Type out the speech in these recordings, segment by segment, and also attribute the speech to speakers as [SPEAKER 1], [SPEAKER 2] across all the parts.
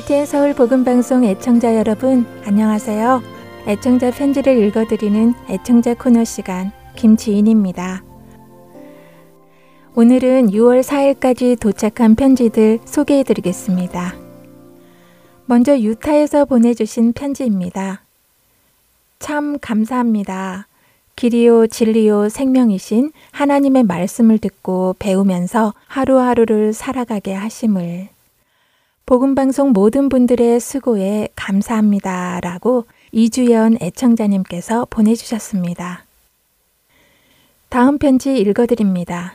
[SPEAKER 1] 할티의 서울 복음 방송 애청자 여러분, 안녕하세요. 애청자 편지를 읽어드리는 애청자 코너 시간, 김지인입니다. 오늘은 6월 4일까지 도착한 편지들 소개해드리겠습니다. 먼저 유타에서 보내주신 편지입니다. 참 감사합니다. 길이요 진리요 생명이신 하나님의 말씀을 듣고 배우면서 하루하루를 살아가게 하심을 복음방송 모든 분들의 수고에 감사합니다 라고 이주연 애청자님께서 보내주셨습니다. 다음 편지 읽어드립니다.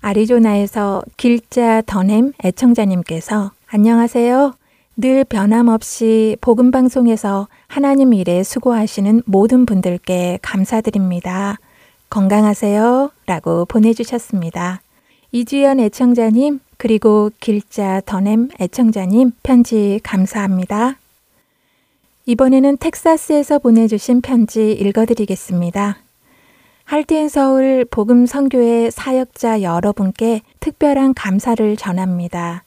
[SPEAKER 1] 아리조나에서 길자 더넴 애청자님께서 안녕하세요. 늘 변함없이 복음방송에서 하나님 일에 수고하시는 모든 분들께 감사드립니다. 건강하세요. 라고 보내주셨습니다. 이주연 애청자님, 그리고 길자 더넴 애청자님 편지 감사합니다. 이번에는 텍사스에서 보내주신 편지 읽어드리겠습니다. 할티엔 서울 복음 선교회 사역자 여러분께 특별한 감사를 전합니다.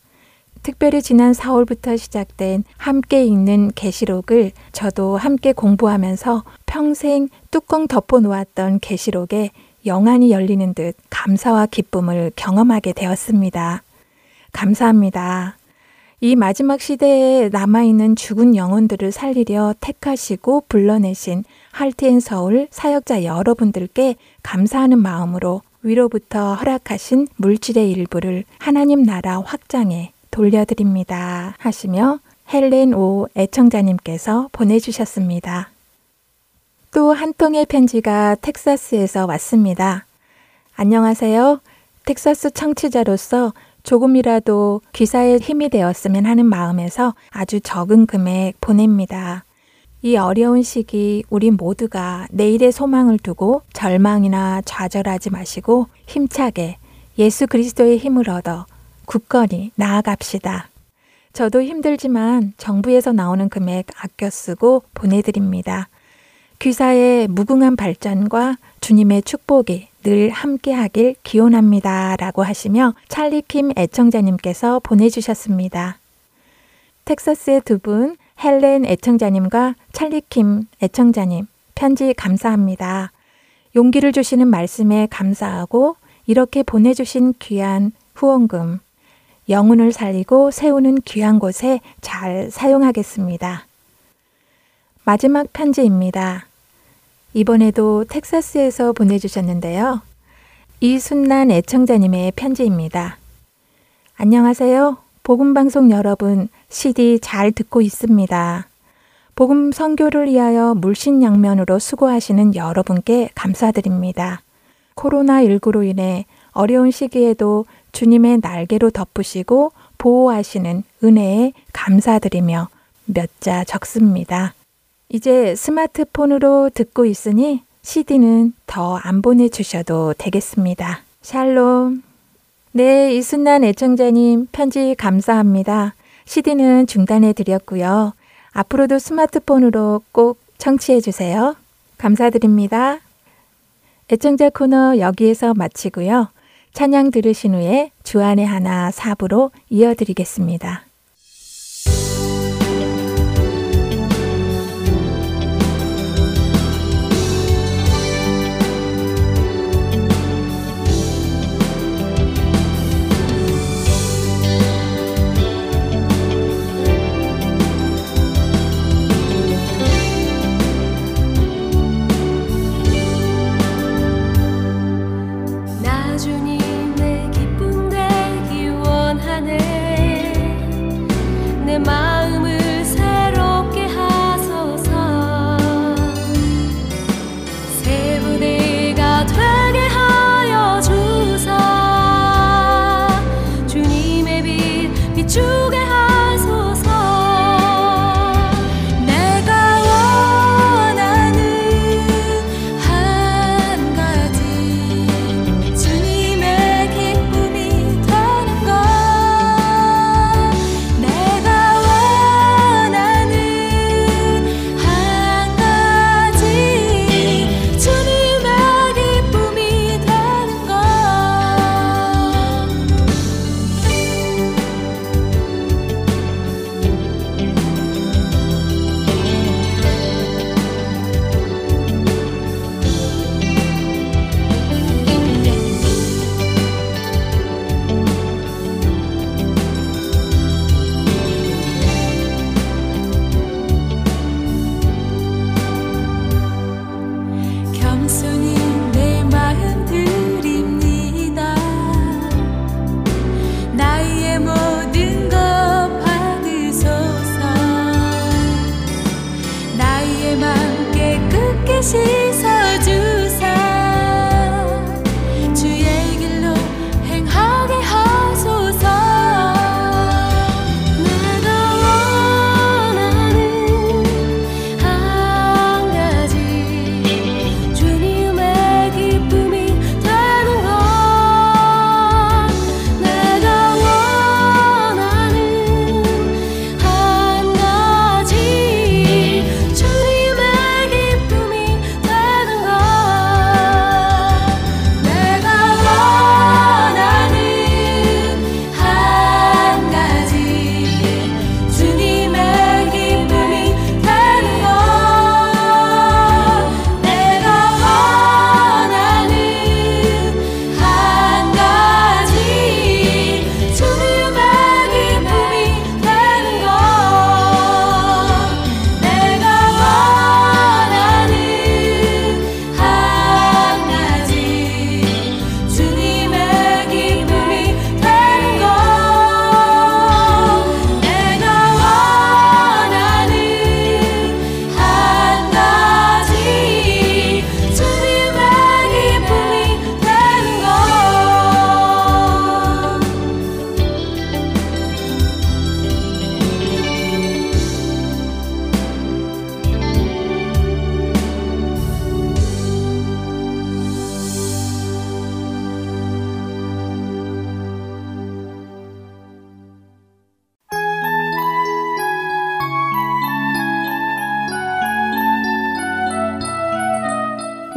[SPEAKER 1] 특별히 지난 4월부터 시작된 함께 읽는 계시록을 저도 함께 공부하면서 평생 뚜껑 덮어 놓았던 계시록에 영안이 열리는 듯 감사와 기쁨을 경험하게 되었습니다. 감사합니다. 이 마지막 시대에 남아있는 죽은 영혼들을 살리려 택하시고 불러내신 할티엔 서울 사역자 여러분들께 감사하는 마음으로 위로부터 허락하신 물질의 일부를 하나님 나라 확장에 돌려드립니다. 하시며 헬렌 오 애청자님께서 보내주셨습니다. 또 한 통의 편지가 텍사스에서 왔습니다. 안녕하세요. 텍사스 청취자로서 조금이라도 기사에 힘이 되었으면 하는 마음에서 아주 적은 금액 보냅니다. 이 어려운 시기 우리 모두가 내일의 소망을 두고 절망이나 좌절하지 마시고 힘차게 예수 그리스도의 힘을 얻어 굳건히 나아갑시다. 저도 힘들지만 정부에서 나오는 금액 아껴 쓰고 보내드립니다. 귀사의 무궁한 발전과 주님의 축복이 늘 함께하길 기원합니다. 라고 하시며 찰리킴 애청자님께서 보내주셨습니다. 텍사스의 두 분, 헬렌 애청자님과 찰리킴 애청자님, 편지 감사합니다. 용기를 주시는 말씀에 감사하고 이렇게 보내주신 귀한 후원금, 영혼을 살리고 세우는 귀한 곳에 잘 사용하겠습니다. 마지막 편지입니다. 이번에도 텍사스에서 보내주셨는데요. 이순난 애청자님의 편지입니다. 안녕하세요. 복음방송 여러분, CD 잘 듣고 있습니다. 복음 선교를 위하여 물신양면으로 수고하시는 여러분께 감사드립니다. 코로나19로 인해 어려운 시기에도 주님의 날개로 덮으시고 보호하시는 은혜에 감사드리며 몇 자 적습니다. 이제 스마트폰으로 듣고 있으니 CD는 더 안 보내주셔도 되겠습니다. 샬롬. 네, 이순난 애청자님 편지 감사합니다. CD는 중단해 드렸고요. 앞으로도 스마트폰으로 꼭 청취해 주세요. 감사드립니다. 애청자 코너 여기에서 마치고요. 찬양 들으신 후에 주안의 하나 사부로 이어드리겠습니다.
[SPEAKER 2] 妈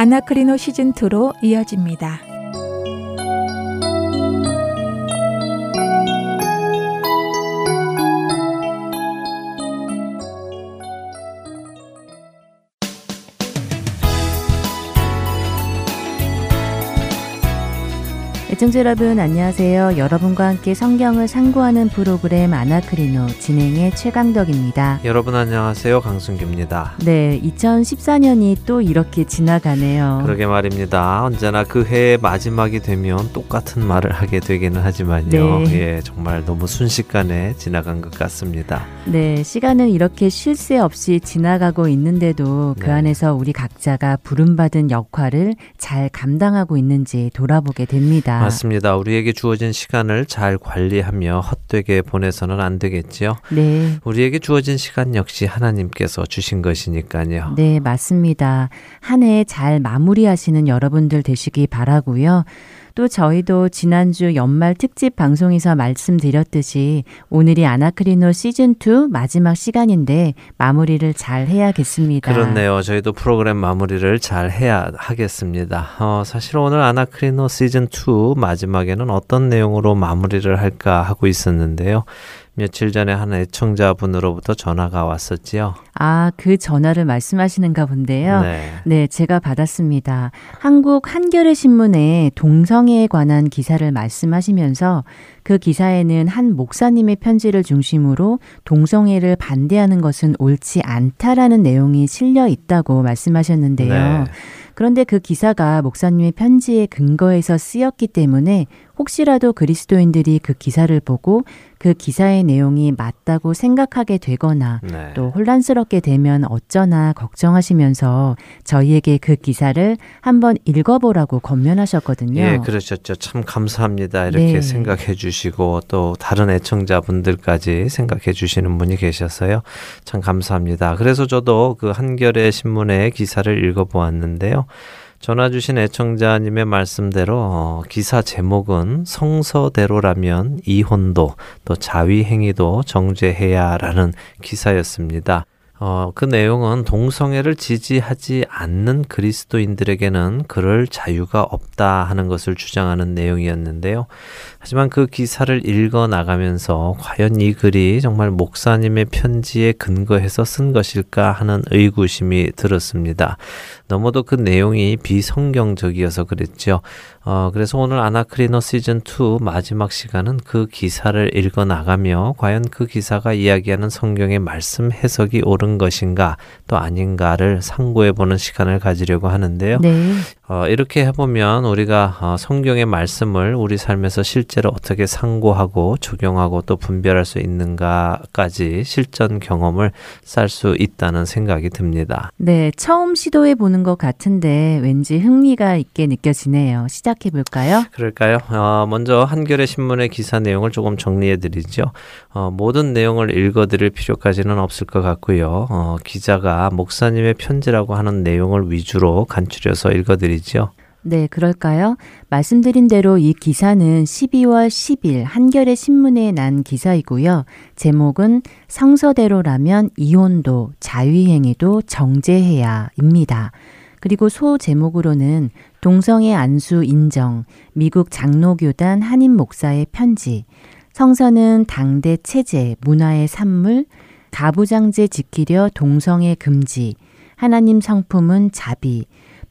[SPEAKER 1] 아나크리노 시즌2로 이어집니다.
[SPEAKER 2] 애청자 여러분 안녕하세요. 여러분과 함께 성경을 상고하는 프로그램 아나크리노 진행의 최강덕입니다.
[SPEAKER 3] 여러분 안녕하세요. 강순규입니다.
[SPEAKER 2] 네, 2014년이 또 이렇게 지나가네요.
[SPEAKER 3] 그러게 말입니다. 언제나 그 해의 마지막이 되면 똑같은 말을 하게 되기는 하지만요. 네. 예, 정말 너무 순식간에 지나간 것 같습니다.
[SPEAKER 2] 네, 시간은 이렇게 쉴 새 없이 지나가고 있는데도 그 네. 안에서 우리 각자가 부름받은 역할을 잘 감당하고 있는지 돌아보게 됩니다.
[SPEAKER 3] 맞습니다. 우리에게 주어진 시간을 잘 관리하며 헛되게 보내서는 안 되겠지요.
[SPEAKER 2] 네.
[SPEAKER 3] 우리에게 주어진 시간 역시 하나님께서 주신 것이니까요.
[SPEAKER 2] 네, 맞습니다. 한 해 잘 마무리하시는 여러분들 되시기 바라고요. 또 저희도 지난주 연말 특집 방송에서 말씀드렸듯이 오늘이 아나크리노 시즌2 마지막 시간인데 마무리를 잘 해야겠습니다.
[SPEAKER 3] 그렇네요. 저희도 프로그램 마무리를 잘 해야 하겠습니다. 어, 사실 오늘 아나크리노 시즌2 마지막에는 어떤 내용으로 마무리를 할까 하고 있었는데요. 며칠 전에 한 애청자분으로부터 전화가 왔었지요.
[SPEAKER 2] 아, 그 전화를 말씀하시는가 본데요. 네. 네, 제가 받았습니다. 한국 한겨레 신문에 동성애에 관한 기사를 말씀하시면서 그 기사에는 한 목사님의 편지를 중심으로 동성애를 반대하는 것은 옳지 않다라는 내용이 실려 있다고 말씀하셨는데요. 네. 그런데 그 기사가 목사님의 편지의 근거에서 쓰였기 때문에 혹시라도 그리스도인들이 그 기사를 보고 그 기사의 내용이 맞다고 생각하게 되거나 네. 또 혼란스럽게 되면 어쩌나 걱정하시면서 저희에게 그 기사를 한번 읽어보라고 권면하셨거든요.
[SPEAKER 3] 예, 그러셨죠. 참 감사합니다. 이렇게 네. 생각해 주시고 또 다른 애청자분들까지 생각해 주시는 분이 계셔서요. 참 감사합니다. 그래서 저도 그 한겨레 신문의 기사를 읽어보았는데요. 전화 주신 애청자님의 말씀대로 어, 기사 제목은 성서대로라면 이혼도 또 자위행위도 정죄해야라는 기사였습니다. 어, 그 내용은 동성애를 지지하지 않는 그리스도인들에게는 그럴 자유가 없다 하는 것을 주장하는 내용이었는데요. 하지만 그 기사를 읽어 나가면서 과연 이 글이 정말 목사님의 편지에 근거해서 쓴 것일까 하는 의구심이 들었습니다. 너무도 그 내용이 비성경적이어서 그랬죠. 어, 그래서 오늘 아나크리노 시즌 2 마지막 시간은 그 기사를 읽어 나가며 과연 그 기사가 이야기하는 성경의 말씀 해석이 옳은 것인가 또 아닌가를 상고해 보는 시간을 가지려고 하는데요.
[SPEAKER 2] 네.
[SPEAKER 3] 어, 이렇게 해보면 우리가 어, 성경의 말씀을 우리 삶에서 실제로 어떻게 상고하고 적용하고 또 분별할 수 있는가까지 실전 경험을 쌀수 있다는 생각이 듭니다.
[SPEAKER 2] 네, 처음 시도해 보는 것 같은데 왠지 흥미가 있게 느껴지네요. 시작해 볼까요?
[SPEAKER 3] 그럴까요? 어, 먼저 한겨레 신문의 기사 내용을 조금 정리해 드리죠. 어, 모든 내용을 읽어 드릴 필요까지는 없을 것 같고요. 어, 기자가 목사님의 편지라고 하는 내용을 위주로 간추려서 읽어 드리 말이죠.
[SPEAKER 2] 네, 그럴까요? 말씀드린 대로 이 기사는 12월 10일 한겨레 신문에 난 기사이고요. 제목은 성서대로라면 이혼도 자위행위도 정제해야입니다. 그리고 소 제목으로는 동성애 안수 인정, 미국 장로교단 한인 목사의 편지, 성서는 당대 체제, 문화의 산물, 가부장제 지키려 동성애 금지, 하나님 성품은 자비,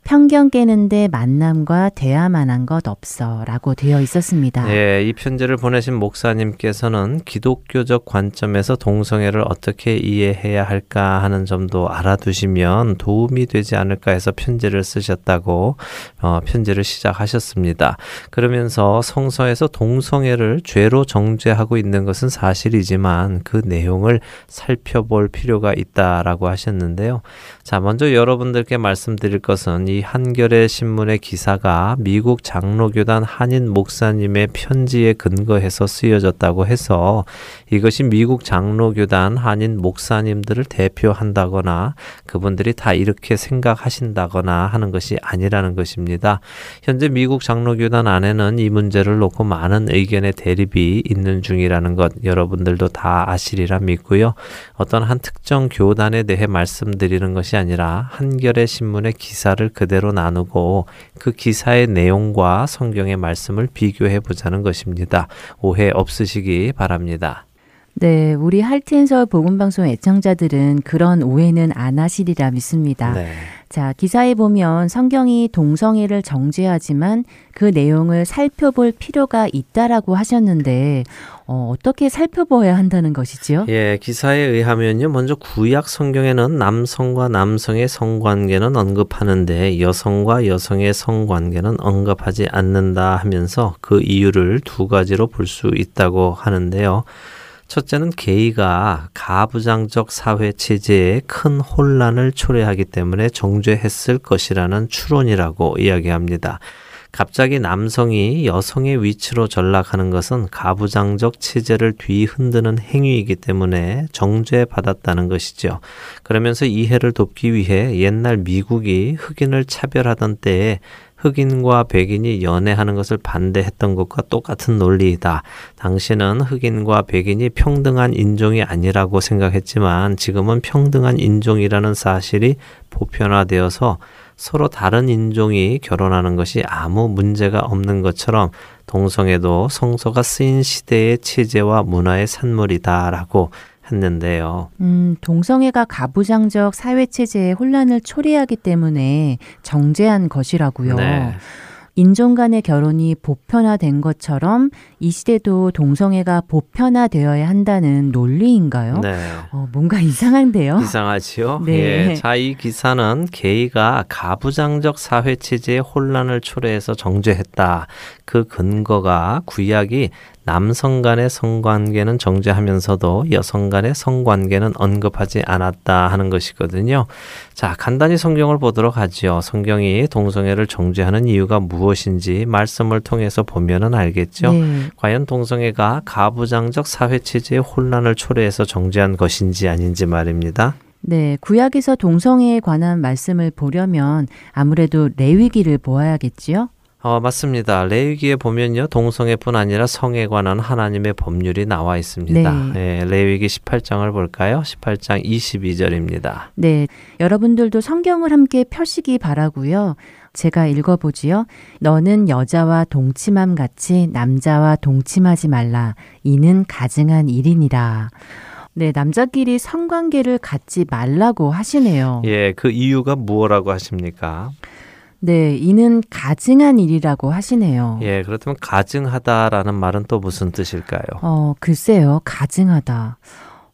[SPEAKER 2] 편견 깨는데 만남과 대화만 한 것 없어 라고 되어 있었습니다.
[SPEAKER 3] 네, 이 편지를 보내신 목사님께서는 기독교적 관점에서 동성애를 어떻게 이해해야 할까 하는 점도 알아두시면 도움이 되지 않을까 해서 편지를 쓰셨다고 어, 편지를 시작하셨습니다. 그러면서 성서에서 동성애를 죄로 정죄하고 있는 것은 사실이지만 그 내용을 살펴볼 필요가 있다라고 하셨는데요. 자, 먼저 여러분들께 말씀드릴 것은 이이 한겨레 신문의 기사가 미국 장로교단 한인 목사님의 편지에 근거해서 쓰여졌다고 해서 이것이 미국 장로교단 한인 목사님들을 대표한다거나 그분들이 다 이렇게 생각하신다거나 하는 것이 아니라는 것입니다. 현재 미국 장로교단 안에는 이 문제를 놓고 많은 의견의 대립이 있는 중이라는 것 여러분들도 다 아시리라 믿고요. 어떤 한 특정 교단에 대해 말씀드리는 것이 아니라 한겨레 신문의 기사를 그 대로 나누고 그 기사의 내용과 성경의 말씀을 비교해 보자는 것입니다. 오해 없으시기 바랍니다.
[SPEAKER 2] 네, 우리 할텐서 복음방송 애청자들은 그런 오해는 안 하시리라 믿습니다. 네. 자, 기사에 보면 성경이 동성애를 정죄하지만 그 내용을 살펴볼 필요가 있다라고 하셨는데 어, 어떻게 살펴봐야 한다는 것이지요?
[SPEAKER 3] 예, 기사에 의하면요. 먼저 구약 성경에는 남성과 남성의 성관계는 언급하는데 여성과 여성의 성관계는 언급하지 않는다 하면서 그 이유를 두 가지로 볼 수 있다고 하는데요. 첫째는 게이가 가부장적 사회 체제에 큰 혼란을 초래하기 때문에 정죄했을 것이라는 추론이라고 이야기합니다. 갑자기 남성이 여성의 위치로 전락하는 것은 가부장적 체제를 뒤흔드는 행위이기 때문에 정죄받았다는 것이죠. 그러면서 이해를 돕기 위해 옛날 미국이 흑인을 차별하던 때에 흑인과 백인이 연애하는 것을 반대했던 것과 똑같은 논리이다. 당신은 흑인과 백인이 평등한 인종이 아니라고 생각했지만 지금은 평등한 인종이라는 사실이 보편화되어서 서로 다른 인종이 결혼하는 것이 아무 문제가 없는 것처럼 동성애도 성소가 쓰인 시대의 체제와 문화의 산물이다라고 했는데요.
[SPEAKER 2] 음, 동성애가 가부장적 사회 체제의 혼란을 초래하기 때문에 정제한 것이라고요. 네. 인종 간의 결혼이 보편화된 것처럼 이 시대도 동성애가 보편화되어야 한다는 논리인가요? 네. 어, 뭔가 이상한데요.
[SPEAKER 3] 이상하지요. 네. 예. 자, 이 기사는 게이가 가부장적 사회 체제의 혼란을 초래해서 정죄했다. 그 근거가 구약이 남성 간의 성관계는 정죄하면서도 여성 간의 성관계는 언급하지 않았다 하는 것이거든요. 자, 간단히 성경을 보도록 하지요. 성경이 동성애를 정죄하는 이유가 무엇인지 말씀을 통해서 보면은 알겠죠. 네. 과연 동성애가 가부장적 사회 체제의 혼란을 초래해서 정죄한 것인지 아닌지 말입니다.
[SPEAKER 2] 네, 구약에서 동성애에 관한 말씀을 보려면 아무래도 레위기를 보아야겠지요.
[SPEAKER 3] 어, 맞습니다. 레위기에 보면요. 동성애뿐 아니라 성에 관한 하나님의 법률이 나와 있습니다. 네. 네, 레위기 18장을 볼까요? 18장 22절입니다.
[SPEAKER 2] 네. 여러분들도 성경을 함께 펴시기 바라고요. 제가 읽어보지요. 너는 여자와 동침함 같이 남자와 동침하지 말라. 이는 가증한 일이니라. 네, 남자끼리 성관계를 갖지 말라고 하시네요.
[SPEAKER 3] 예, 그 이유가 무엇라고 하십니까?
[SPEAKER 2] 네, 이는 가증한 일이라고 하시네요.
[SPEAKER 3] 예, 그렇다면 가증하다라는 말은 또 무슨 뜻일까요?
[SPEAKER 2] 어, 글쎄요, 가증하다.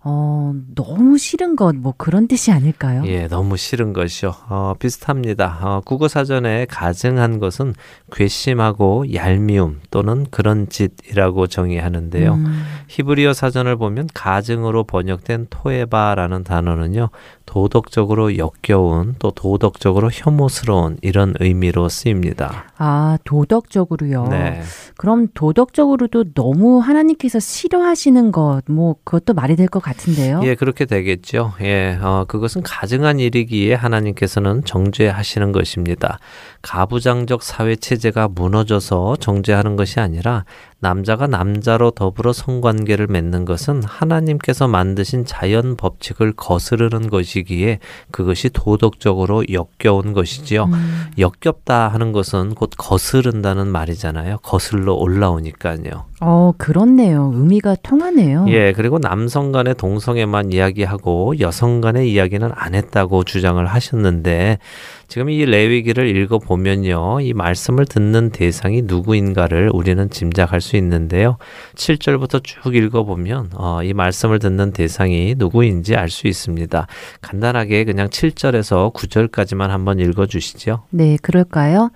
[SPEAKER 2] 어, 너무 싫은 것, 뭐 그런 뜻이 아닐까요?
[SPEAKER 3] 예, 너무 싫은 것이요. 어, 비슷합니다. 어, 국어 사전에 가증한 것은 괘씸하고 얄미움 또는 그런 짓이라고 정의하는데요. 음. 히브리어 사전을 보면 가증으로 번역된 토에바라는 단어는요, 도덕적으로 역겨운 또 도덕적으로 혐오스러운 이런 의미로 쓰입니다.
[SPEAKER 2] 아, 도덕적으로요. 네. 그럼 도덕적으로도 너무 하나님께서 싫어하시는 것, 뭐 그것도 말이 될 것 같 은데요.
[SPEAKER 3] 예, 그렇게 되겠죠. 예, 어, 그것은 가증한 일이기에 하나님께서는 정죄하시는 것입니다. 가부장적 사회 체제가 무너져서 정죄하는 것이 아니라 남자가 남자로 더불어 성관계를 맺는 것은 하나님께서 만드신 자연 법칙을 거스르는 것이기에 그것이 도덕적으로 역겨운 것이지요. 음. 역겹다 하는 것은 곧 거스른다는 말이잖아요. 거슬러 올라오니까요.
[SPEAKER 2] 어, 그렇네요. 의미가 통하네요.
[SPEAKER 3] 예, 그리고 남성 간의 동성애만 이야기하고 여성 간의 이야기는 안 했다고 주장을 하셨는데 지금 이 레위기를 읽어 보면요. 이 말씀을 듣는 대상이 누구인가를 우리는 짐작할 수 있는데요. 7절부터 쭉 읽어 보면 어, 이 말씀을 듣는 대상이 누구인지 알 수 있습니다. 간단하게 그냥 7절에서 9절까지만 한번 읽어 주시죠.
[SPEAKER 2] 네, 그럴까요?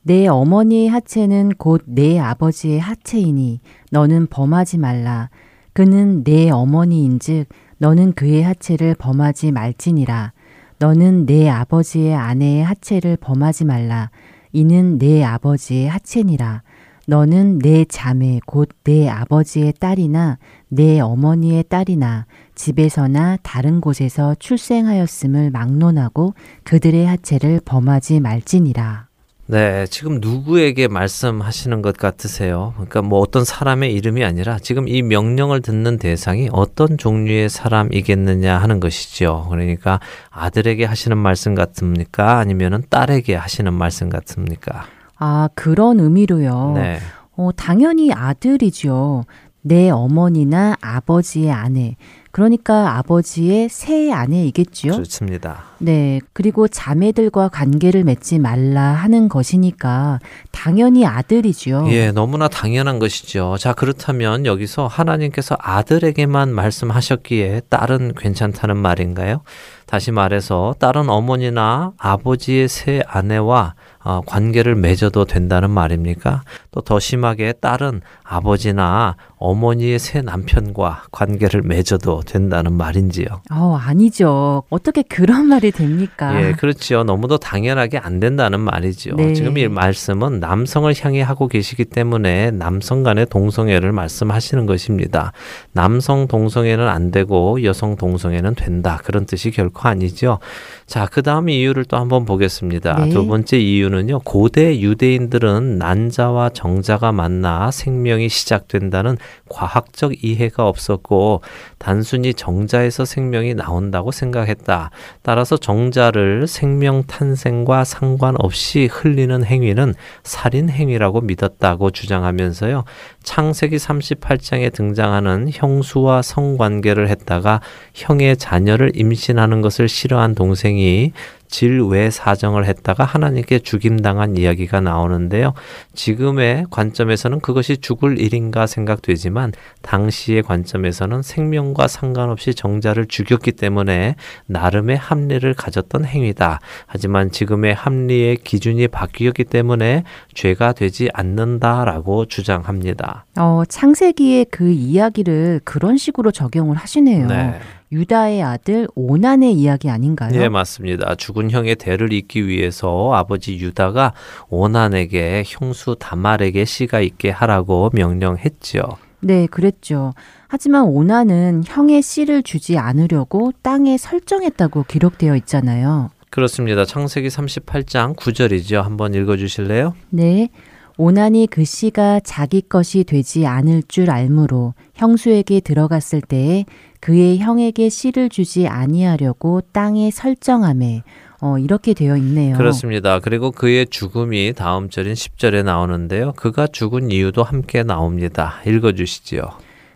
[SPEAKER 2] 내 어머니의 하체는 곧 내 아버지의 하체이니 너는 범하지 말라. 그는 내 어머니인즉 너는 그의 하체를 범하지 말지니라. 너는 내 아버지의 아내의 하체를 범하지 말라. 이는 내 아버지의 하체니라. 너는 내 자매 곧 내 아버지의 딸이나 내 어머니의 딸이나 집에서나 다른 곳에서 출생하였음을 막론하고 그들의 하체를 범하지 말지니라.
[SPEAKER 3] 네, 지금 누구에게 말씀하시는 것 같으세요? 그러니까 뭐 어떤 사람의 이름이 아니라 지금 이 명령을 듣는 대상이 어떤 종류의 사람이겠느냐 하는 것이죠. 그러니까 아들에게 하시는 말씀 같습니까? 아니면은 딸에게 하시는 말씀 같습니까?
[SPEAKER 2] 아, 그런 의미로요. 네. 어, 당연히 아들이죠. 내 어머니나 아버지의 아내. 그러니까 아버지의 새 아내이겠지요.
[SPEAKER 3] 그렇습니다.
[SPEAKER 2] 네. 그리고 자매들과 관계를 맺지 말라 하는 것이니까 당연히 아들이죠.
[SPEAKER 3] 예, 너무나 당연한 것이죠. 자, 그렇다면 여기서 하나님께서 아들에게만 말씀하셨기에 딸은 괜찮다는 말인가요? 다시 말해서 딸은 어머니나 아버지의 새 아내와 어, 관계를 맺어도 된다는 말입니까? 또 더 심하게 딸은 아버지나 어머니의 새 남편과 관계를 맺어도 된다는 말인지요?
[SPEAKER 2] 어, 아니죠. 어떻게 그런 말이 됩니까?
[SPEAKER 3] 예, 그렇지요. 너무도 당연하게 안 된다는 말이죠. 네. 지금 이 말씀은 남성을 향해 하고 계시기 때문에 남성 간의 동성애를 말씀하시는 것입니다. 남성 동성애는 안 되고 여성 동성애는 된다. 그런 뜻이 결코 아니죠. 자, 그 다음 이유를 또 한번 보겠습니다. 네. 두 번째 이유는요. 고대 유대인들은 난자와 정자가 만나 생명 이 시작된다는 과학적 이해가 없었고 단순히 정자에서 생명이 나온다고 생각했다. 따라서 정자를 생명 탄생과 상관없이 흘리는 행위는 살인 행위라고 믿었다고 주장하면서요. 창세기 38장에 등장하는 형수와 성관계를 했다가 형의 자녀를 임신하는 것을 싫어한 동생이 질외 사정을 했다가 하나님께 죽임당한 이야기가 나오는데요. 지금의 관점에서는 그것이 죽을 일인가 생각되지만 당시의 관점에서는 생명과 상관없이 정자를 죽였기 때문에 나름의 합리를 가졌던 행위다. 하지만 지금의 합리의 기준이 바뀌었기 때문에 죄가 되지 않는다라고 주장합니다.
[SPEAKER 2] 어, 창세기의 그 이야기를 그런 식으로 적용을 하시네요. 네. 유다의 아들 오난의 이야기 아닌가요?
[SPEAKER 3] 네, 맞습니다. 죽은 형의 대를 잇기 위해서 아버지 유다가 오난에게 형수 다말에게 씨가 있게 하라고 명령했죠.
[SPEAKER 2] 네, 그랬죠. 하지만 오난은 형의 씨를 주지 않으려고 땅에 설정했다고 기록되어 있잖아요.
[SPEAKER 3] 그렇습니다. 창세기 38장 9절이죠. 한번 읽어 주실래요?
[SPEAKER 2] 네. 오난이 그 씨가 자기 것이 되지 않을 줄 알므로 형수에게 들어갔을 때에 그의 형에게 씨를 주지 아니하려고 땅에 설정함에 어, 이렇게 되어 있네요.
[SPEAKER 3] 그렇습니다. 그리고 그의 죽음이 다음 절인 10절에 나오는데요. 그가 죽은 이유도 함께 나옵니다. 읽어 주시지요.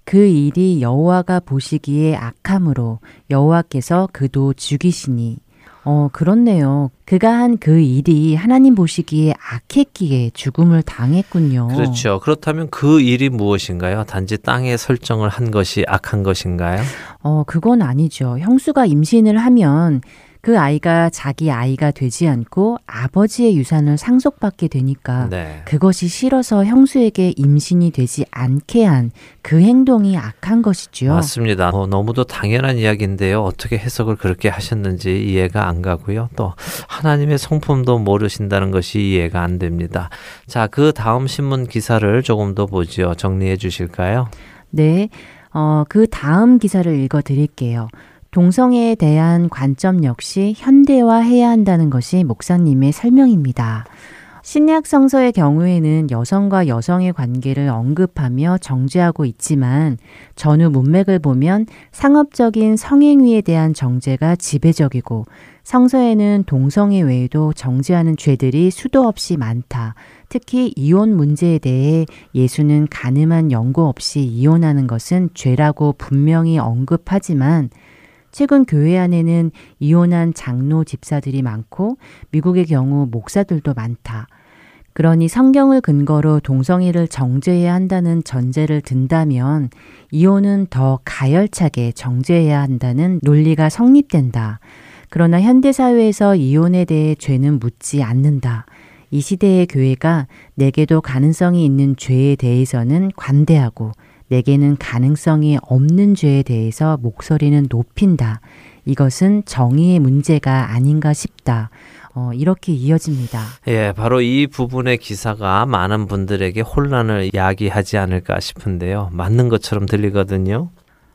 [SPEAKER 2] 그 일이 여호와가 보시기에 악함으로 여호와께서 그도 죽이시니 어, 그렇네요. 그가 한 그 일이 하나님 보시기에 악했기에 죽음을 당했군요.
[SPEAKER 3] 그렇죠. 그렇다면 그 일이 무엇인가요? 단지 땅에 설정을 한 것이 악한 것인가요?
[SPEAKER 2] 어, 그건 아니죠. 형수가 임신을 하면 그 아이가 자기 아이가 되지 않고 아버지의 유산을 상속받게 되니까 네. 그것이 싫어서 형수에게 임신이 되지 않게 한 그 행동이 악한 것이죠.
[SPEAKER 3] 맞습니다. 어, 너무도 당연한 이야기인데요. 어떻게 해석을 그렇게 하셨는지 이해가 안 가고요. 또 하나님의 성품도 모르신다는 것이 이해가 안 됩니다. 자, 그 다음 신문 기사를 조금 더 보죠. 정리해 주실까요?
[SPEAKER 2] 네. 어, 그 다음 기사를 읽어 드릴게요. 동성애에 대한 관점 역시 현대화해야 한다는 것이 목사님의 설명입니다. 신약 성서의 경우에는 여성과 여성의 관계를 언급하며 정죄하고 있지만 전후 문맥을 보면 상업적인 성행위에 대한 정죄가 지배적이고 성서에는 동성애 외에도 정죄하는 죄들이 수도 없이 많다. 특히 이혼 문제에 대해 예수는 가늠한 연고 없이 이혼하는 것은 죄라고 분명히 언급하지만 최근 교회 안에는 이혼한 장로 집사들이 많고 미국의 경우 목사들도 많다. 그러니 성경을 근거로 동성애를 정죄해야 한다는 전제를 든다면 이혼은 더 가열차게 정죄해야 한다는 논리가 성립된다. 그러나 현대사회에서 이혼에 대해 죄는 묻지 않는다. 이 시대의 교회가 내게도 가능성이 있는 죄에 대해서는 관대하고 내게는 가능성이 없는 죄에 대해서 목소리는 높인다. 이것은 정의의 문제가 아닌가 싶다. 어, 이렇게 이어집니다.
[SPEAKER 3] 예, 바로 이 부분의 기사가 많은 분들에게 혼란을 야기하지 않을까 싶은데요. 맞는 것처럼 들리거든요.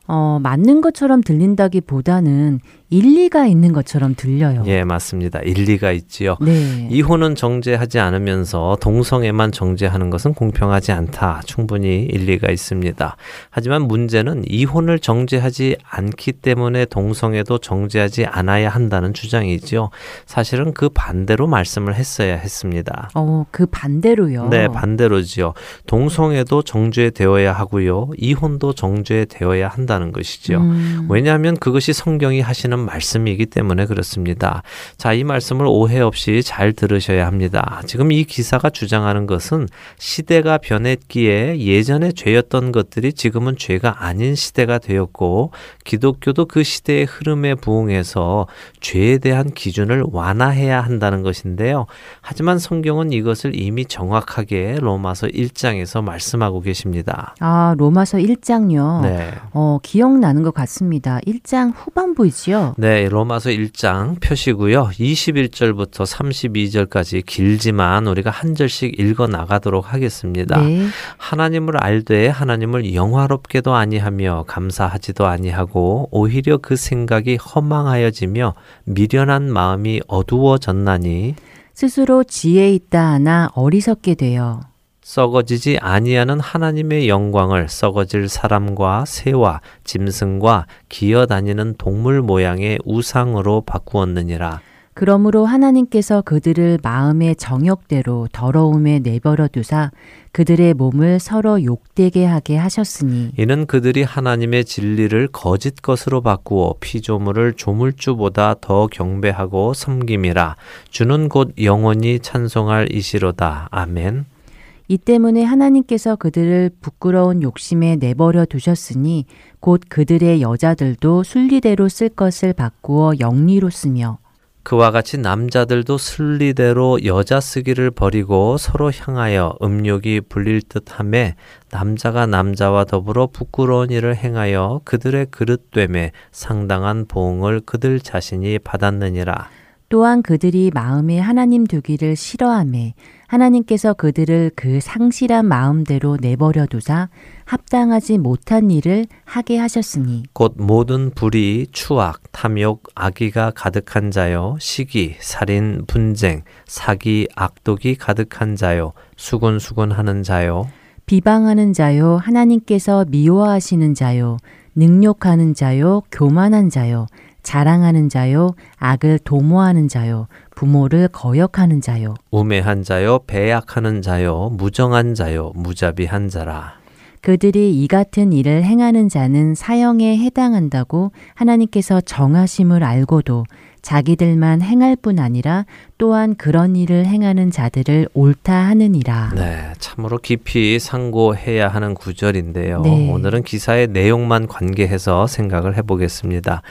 [SPEAKER 2] 어, 맞는 것처럼 들린다기 보다는 일리가 있는 것처럼 들려요.
[SPEAKER 3] 예, 맞습니다. 일리가 있지요.
[SPEAKER 2] 네.
[SPEAKER 3] 이혼은 정제하지 않으면서 동성애만 정제하는 것은 공평하지 않다. 충분히 일리가 있습니다. 하지만 문제는 이혼을 정제하지 않기 때문에 동성애도 정제하지 않아야 한다는 주장이지요. 사실은 그 반대로 말씀을 했어야 했습니다.
[SPEAKER 2] 어, 그 반대로요.
[SPEAKER 3] 네, 반대로지요. 동성애도 정죄되어야 하고요. 이혼도 정죄되어야 한다는 것이죠. 음. 왜냐하면 그것이 성경이 하시는 말씀이기 때문에 그렇습니다. 자, 이 말씀을 오해 없이 잘 들으셔야 합니다. 지금 이 기사가 주장하는 것은 시대가 변했기에 예전에 죄였던 것들이 지금은 죄가 아닌 시대가 되었고 기독교도 그 시대의 흐름에 부응해서 죄에 대한 기준을 완화해야 한다는 것인데요. 하지만 성경은 이것을 이미 정확하게 로마서 1장에서 말씀하고 계십니다.
[SPEAKER 2] 아, 로마서 1장요? 네. 어, 기억나는 것 같습니다. 1장 후반부이지요?
[SPEAKER 3] 네, 로마서 1장 표시고요. 21절부터 32절까지 길지만 우리가 한 절씩 읽어 나가도록 하겠습니다. 네. 하나님을 알되 하나님을 영화롭게도 아니하며 감사하지도 아니하고 오히려 그 생각이 허망하여지며 미련한 마음이 어두워졌나니
[SPEAKER 2] 스스로 지혜 있다 하나 어리석게 되어
[SPEAKER 3] 썩어지지 아니하는 하나님의 영광을 썩어질 사람과 새와 짐승과 기어다니는 동물 모양의 우상으로 바꾸었느니라.
[SPEAKER 2] 그러므로 하나님께서 그들을 마음의 정욕대로 더러움에 내버려 두사 그들의 몸을 서로 욕되게 하게 하셨으니
[SPEAKER 3] 이는 그들이 하나님의 진리를 거짓 것으로 바꾸어 피조물을 조물주보다 더 경배하고 섬김이라. 주는 곧 영원히 찬송할 이시로다. 아멘
[SPEAKER 2] 이 때문에 하나님께서 그들을 부끄러운 욕심에 내버려 두셨으니 곧 그들의 여자들도 순리대로 쓸 것을 바꾸어 영리로 쓰며
[SPEAKER 3] 그와 같이 남자들도 순리대로 여자 쓰기를 버리고 서로 향하여 음욕이 불릴 듯함에 남자가 남자와 더불어 부끄러운 일을 행하여 그들의 그릇됨에 상당한 보응을 그들 자신이 받았느니라.
[SPEAKER 2] 또한 그들이 마음에 하나님 두기를 싫어함에 하나님께서 그들을 그 상실한 마음대로 내버려 두사 합당하지 못한 일을 하게 하셨으니
[SPEAKER 3] 곧 모든 불의, 추악, 탐욕, 악의가 가득한 자요 시기, 살인, 분쟁, 사기, 악독이 가득한 자요 수군수군하는 자요.
[SPEAKER 2] 비방하는 자요 하나님께서 미워하시는 자요 능욕하는 자요 교만한 자요 자랑하는 자요 악을 도모하는 자요 부모를 거역하는 자요
[SPEAKER 3] 우매한 자요 배약하는 자요 무정한 자요 무자비한 자라
[SPEAKER 2] 그들이 이 같은 일을 행하는 자는 사형에 해당한다고 하나님께서 정하심을 알고도 자기들만 행할 뿐 아니라 또한 그런 일을 행하는 자들을 옳다 하느니라.
[SPEAKER 3] 네, 참으로 깊이 상고해야 하는 구절인데요. 네. 오늘은 기사의 내용만 관계해서 생각을 해보겠습니다.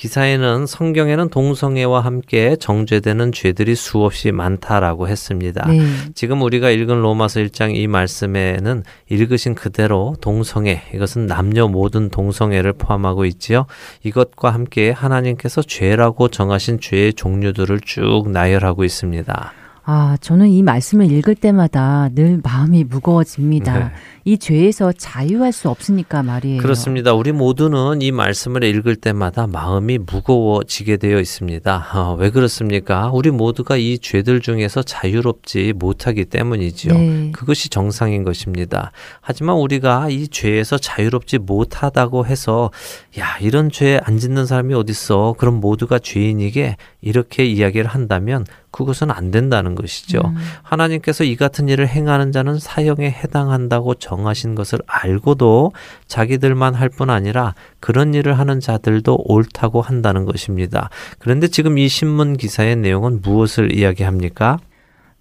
[SPEAKER 3] 기사에는 성경에는 동성애와 함께 정죄되는 죄들이 수없이 많다라고 했습니다. 네. 지금 우리가 읽은 로마서 1장 이 말씀에는 읽으신 그대로 동성애, 이것은 남녀 모든 동성애를 포함하고 있지요. 이것과 함께 하나님께서 죄라고 정하신 죄의 종류들을 쭉 나열하고 있습니다.
[SPEAKER 2] 아, 저는 이 말씀을 읽을 때마다 늘 마음이 무거워집니다. 네. 이 죄에서 자유할 수 없으니까 말이에요.
[SPEAKER 3] 그렇습니다. 우리 모두는 이 말씀을 읽을 때마다 마음이 무거워지게 되어 있습니다. 어, 왜 그렇습니까? 우리 모두가 이 죄들 중에서 자유롭지 못하기 때문이지요. 네. 그것이 정상인 것입니다. 하지만 우리가 이 죄에서 자유롭지 못하다고 해서 야, 이런 죄 안 짓는 사람이 어딨어. 그럼 모두가 죄인이게 이렇게 이야기를 한다면 그것은 안 된다는 것이죠. 음. 하나님께서 이 같은 일을 행하는 자는 사형에 해당한다고 정하신 것을 알고도 자기들만 할 뿐 아니라 그런 일을 하는 자들도 옳다고 한다는 것입니다. 그런데 지금 이 신문 기사의 내용은 무엇을 이야기합니까?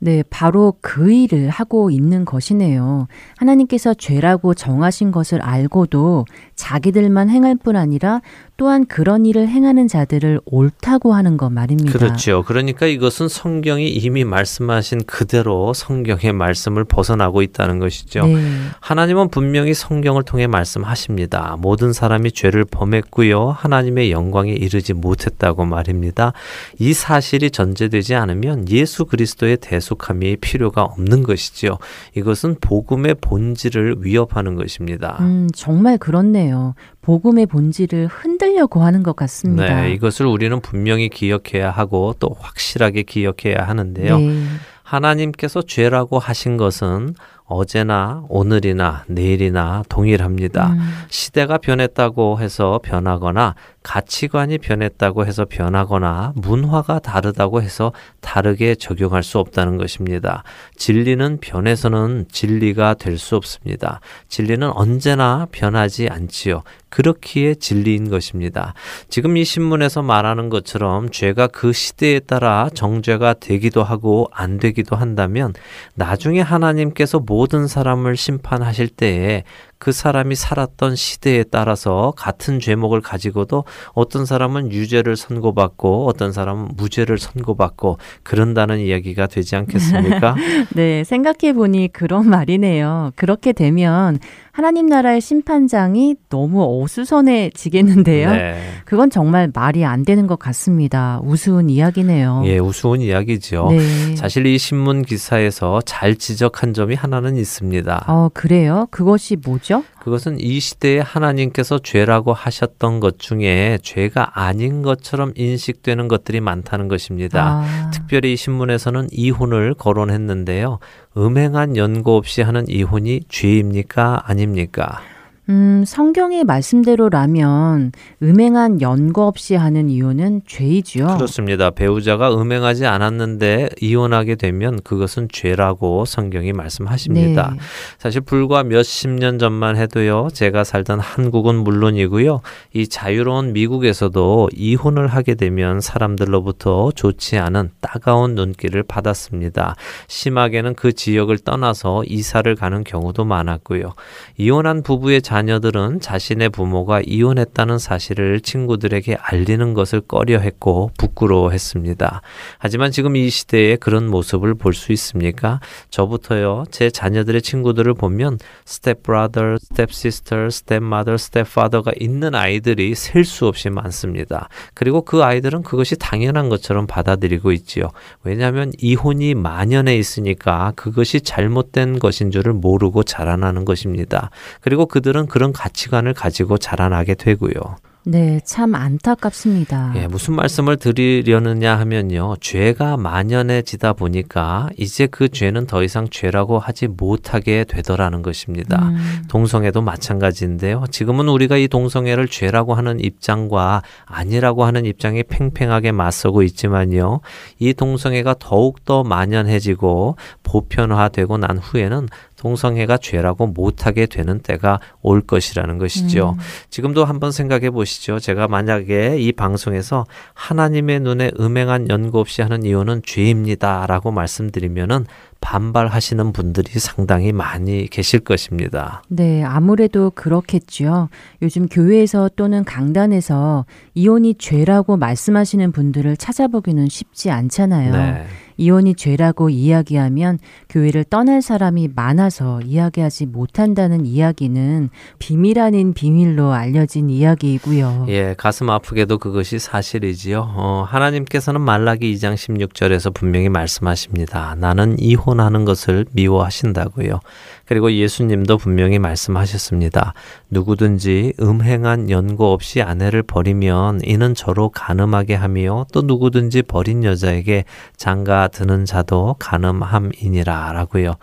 [SPEAKER 2] 네, 바로 그 일을 하고 있는 것이네요. 하나님께서 죄라고 정하신 것을 알고도 자기들만 행할 뿐 아니라 또한 그런 일을 행하는 자들을 옳다고 하는 것 말입니다.
[SPEAKER 3] 그렇죠. 그러니까 이것은 성경이 이미 말씀하신 그대로 성경의 말씀을 벗어나고 있다는 것이죠. 네. 하나님은 분명히 성경을 통해 말씀하십니다. 모든 사람이 죄를 범했고요. 하나님의 영광에 이르지 못했다고 말입니다. 이 사실이 전제되지 않으면 예수 그리스도의 대속함이 필요가 없는 것이지요. 이것은 복음의 본질을 위협하는 것입니다.
[SPEAKER 2] 음, 정말 그렇네요. 복음의 본질을 흔들려고 하는 것 같습니다.
[SPEAKER 3] 네, 이것을 우리는 분명히 기억해야 하고 또 확실하게 기억해야 하는데요. 네. 하나님께서 죄라고 하신 것은 어제나 오늘이나 내일이나 동일합니다. 음. 시대가 변했다고 해서 변하거나 가치관이 변했다고 해서 변하거나 문화가 다르다고 해서 다르게 적용할 수 없다는 것입니다. 진리는 변해서는 진리가 될 수 없습니다. 진리는 언제나 변하지 않지요. 그렇기에 진리인 것입니다. 지금 이 신문에서 말하는 것처럼 죄가 그 시대에 따라 정죄가 되기도 하고 안 되기도 한다면 나중에 하나님께서 모든 사람을 심판하실 때에 그 사람이 살았던 시대에 따라서 같은 죄목을 가지고도 어떤 사람은 유죄를 선고받고 어떤 사람은 무죄를 선고받고 그런다는 이야기가 되지 않겠습니까?
[SPEAKER 2] 네, 생각해 보니 그런 말이네요. 그렇게 되면 하나님 나라의 심판장이 너무 어수선해지겠는데요. 네. 그건 정말 말이 안 되는 것 같습니다. 우스운 이야기네요.
[SPEAKER 3] 예, 우스운 이야기죠. 네. 사실 이 신문 기사에서 잘 지적한 점이 하나는 있습니다.
[SPEAKER 2] 어, 그래요? 그것이 뭐죠?
[SPEAKER 3] 그것은 이 시대에 하나님께서 죄라고 하셨던 것 중에 죄가 아닌 것처럼 인식되는 것들이 많다는 것입니다. 아. 특별히 이 신문에서는 이혼을 거론했는데요. 음행한 연고 없이 하는 이혼이 죄입니까? 아닙니까?
[SPEAKER 2] 음, 성경의 말씀대로라면 음행한 연고 없이 하는 이혼은 죄이지요.
[SPEAKER 3] 그렇습니다. 배우자가 음행하지 않았는데 이혼하게 되면 그것은 죄라고 성경이 말씀하십니다. 네. 사실 불과 몇십 년 전만 해도요. 제가 살던 한국은 물론이고요. 이 자유로운 미국에서도 이혼을 하게 되면 사람들로부터 좋지 않은 따가운 눈길을 받았습니다. 심하게는 그 지역을 떠나서 이사를 가는 경우도 많았고요. 이혼한 부부의 자 자녀들은 자신의 부모가 이혼했다는 사실을 친구들에게 알리는 것을 꺼려 했고 부끄러워했습니다. 하지만 지금 이 시대에 그런 모습을 볼 수 있습니까? 저부터요. 제 자녀들의 친구들을 보면 step brother, step sister, step mother, step father가 있는 아이들이 셀 수 없이 많습니다. 그리고 그 아이들은 그것이 당연한 것처럼 받아들이고 있지요. 왜냐하면 이혼이 만연해 있으니까 그것이 잘못된 것인 줄을 모르고 자라나는 것입니다. 그리고 그들은 그런 가치관을 가지고 자라나게 되고요.
[SPEAKER 2] 네, 참 안타깝습니다.
[SPEAKER 3] 예, 무슨 말씀을 드리려느냐 하면요. 죄가 만연해지다 보니까 이제 그 죄는 더 이상 죄라고 하지 못하게 되더라는 것입니다. 음. 동성애도 마찬가지인데요. 지금은 우리가 이 동성애를 죄라고 하는 입장과 아니라고 하는 입장이 팽팽하게 맞서고 있지만요. 이 동성애가 더욱더 만연해지고 보편화되고 난 후에는 동성애가 죄라고 못하게 되는 때가 올 것이라는 것이죠. 음. 지금도 한번 생각해 보시죠. 제가 만약에 이 방송에서 하나님의 눈에 음행한 연고 없이 하는 이유는 죄입니다라고 말씀드리면은 반발하시는 분들이 상당히 많이 계실 것입니다.
[SPEAKER 2] 네, 아무래도 그렇겠죠. 요즘 교회에서 또는 강단에서 이혼이 죄라고 말씀하시는 분들을 찾아보기는 쉽지 않잖아요. 네. 이혼이 죄라고 이야기하면 교회를 떠날 사람이 많아서 이야기하지 못한다는 이야기는 비밀 아닌 비밀로 알려진 이야기이고요.
[SPEAKER 3] 예, 가슴 아프게도 그것이 사실이지요. 어, 하나님께서는 말라기 2장 16절에서 분명히 말씀하십니다. 나는 이혼하는 것을 미워하신다고요. 그리고 예수님도 분명히 말씀하셨습니다. 누구든지 음행한 연고 없이 아내를 버리면 이는 저로 가늠하게 하며 또 누구든지 버린 여자에게 장가 드는 자도 가늠함이니라 라고요.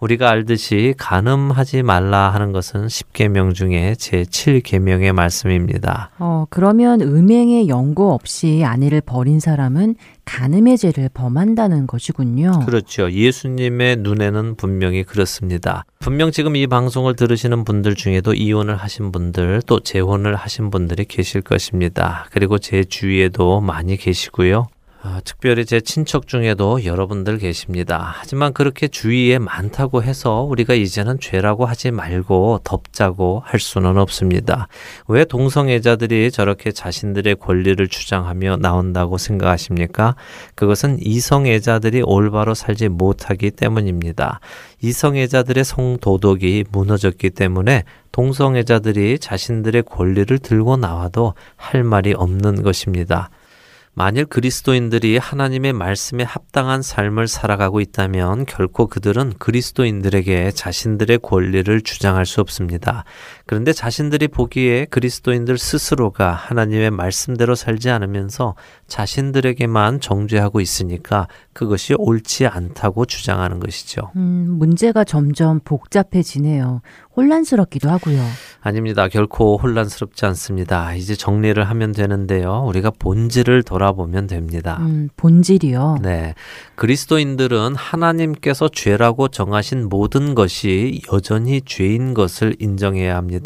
[SPEAKER 3] 우리가 알듯이 간음하지 말라 하는 것은 10계명 중에 제 7계명의 말씀입니다.
[SPEAKER 2] 어, 그러면 음행의 연고 없이 아내를 버린 사람은 간음의 죄를 범한다는 것이군요.
[SPEAKER 3] 그렇죠. 예수님의 눈에는 분명히 그렇습니다. 분명 지금 이 방송을 들으시는 분들 중에도 이혼을 하신 분들 또 재혼을 하신 분들이 계실 것입니다. 그리고 제 주위에도 많이 계시고요. 아, 특별히 제 친척 중에도 여러분들 계십니다. 하지만 그렇게 주위에 많다고 해서 우리가 이제는 죄라고 하지 말고 덮자고 할 수는 없습니다. 왜 동성애자들이 저렇게 자신들의 권리를 주장하며 나온다고 생각하십니까? 그것은 이성애자들이 올바로 살지 못하기 때문입니다. 이성애자들의 성도덕이 무너졌기 때문에 동성애자들이 자신들의 권리를 들고 나와도 할 말이 없는 것입니다. 만일 그리스도인들이 하나님의 말씀에 합당한 삶을 살아가고 있다면 결코 그들은 그리스도인들에게 자신들의 권리를 주장할 수 없습니다. 그런데 자신들이 보기에 그리스도인들 스스로가 하나님의 말씀대로 살지 않으면서 자신들에게만 정죄하고 있으니까 그것이 옳지 않다고 주장하는 것이죠.
[SPEAKER 2] 음, 문제가 점점 복잡해지네요. 혼란스럽기도 하고요.
[SPEAKER 3] 아닙니다. 결코 혼란스럽지 않습니다. 이제 정리를 하면 되는데요. 우리가 본질을 돌아보면 됩니다.
[SPEAKER 2] 음, 본질이요?
[SPEAKER 3] 네. 그리스도인들은 하나님께서 죄라고 정하신 모든 것이 여전히 죄인 것을 인정해야 합니다.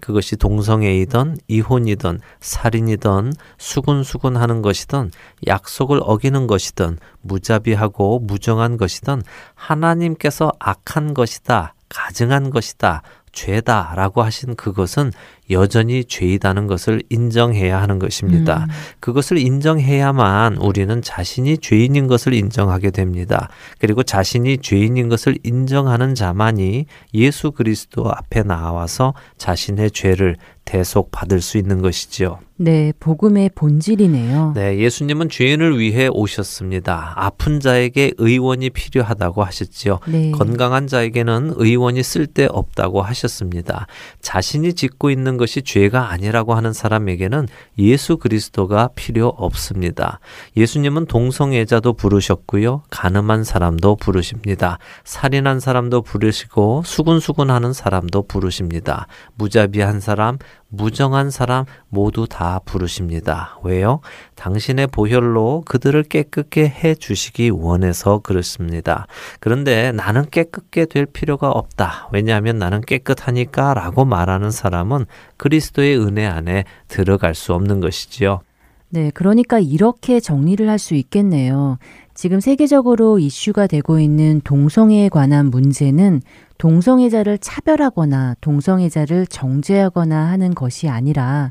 [SPEAKER 3] 그것이 동성애이든 이혼이든 살인이든 수군수군 하는 것이든 약속을 어기는 것이든 무자비하고 무정한 것이든 하나님께서 악한 것이다. 가증한 것이다. 죄다라고 하신 그것은 여전히 죄이다는 것을 인정해야 하는 것입니다. 음. 그것을 인정해야만 우리는 자신이 죄인인 것을 인정하게 됩니다. 그리고 자신이 죄인인 것을 인정하는 자만이 예수 그리스도 앞에 나와서 자신의 죄를 대속 받을 수 있는 것이지요.
[SPEAKER 2] 네, 복음의 본질이네요.
[SPEAKER 3] 네, 예수님은 죄인을 위해 오셨습니다. 아픈 자에게 의원이 필요하다고 하셨지요. 네. 건강한 자에게는 의원이 쓸데없다고 하셨습니다. 자신이 짓고 있는 것이 죄가 아니라고 하는 사람에게는 예수 그리스도가 필요 없습니다. 예수님은 동성애자도 부르셨고요. 가늠한 사람도 부르십니다. 살인한 사람도 부르시고 수군수군하는 사람도 부르십니다. 무자비한 사람, 무정한 사람 모두 다 부르십니다. 왜요? 당신의 보혈로 그들을 깨끗게 해 주시기 원해서 그렇습니다. 그런데 나는 깨끗게 될 필요가 없다. 왜냐하면 나는 깨끗하니까 라고 말하는 사람은 그리스도의 은혜 안에 들어갈 수 없는 것이지요.
[SPEAKER 2] 네, 그러니까 이렇게 정리를 할 수 있겠네요. 지금 세계적으로 이슈가 되고 있는 동성애에 관한 문제는 동성애자를 차별하거나 동성애자를 정죄하거나 하는 것이 아니라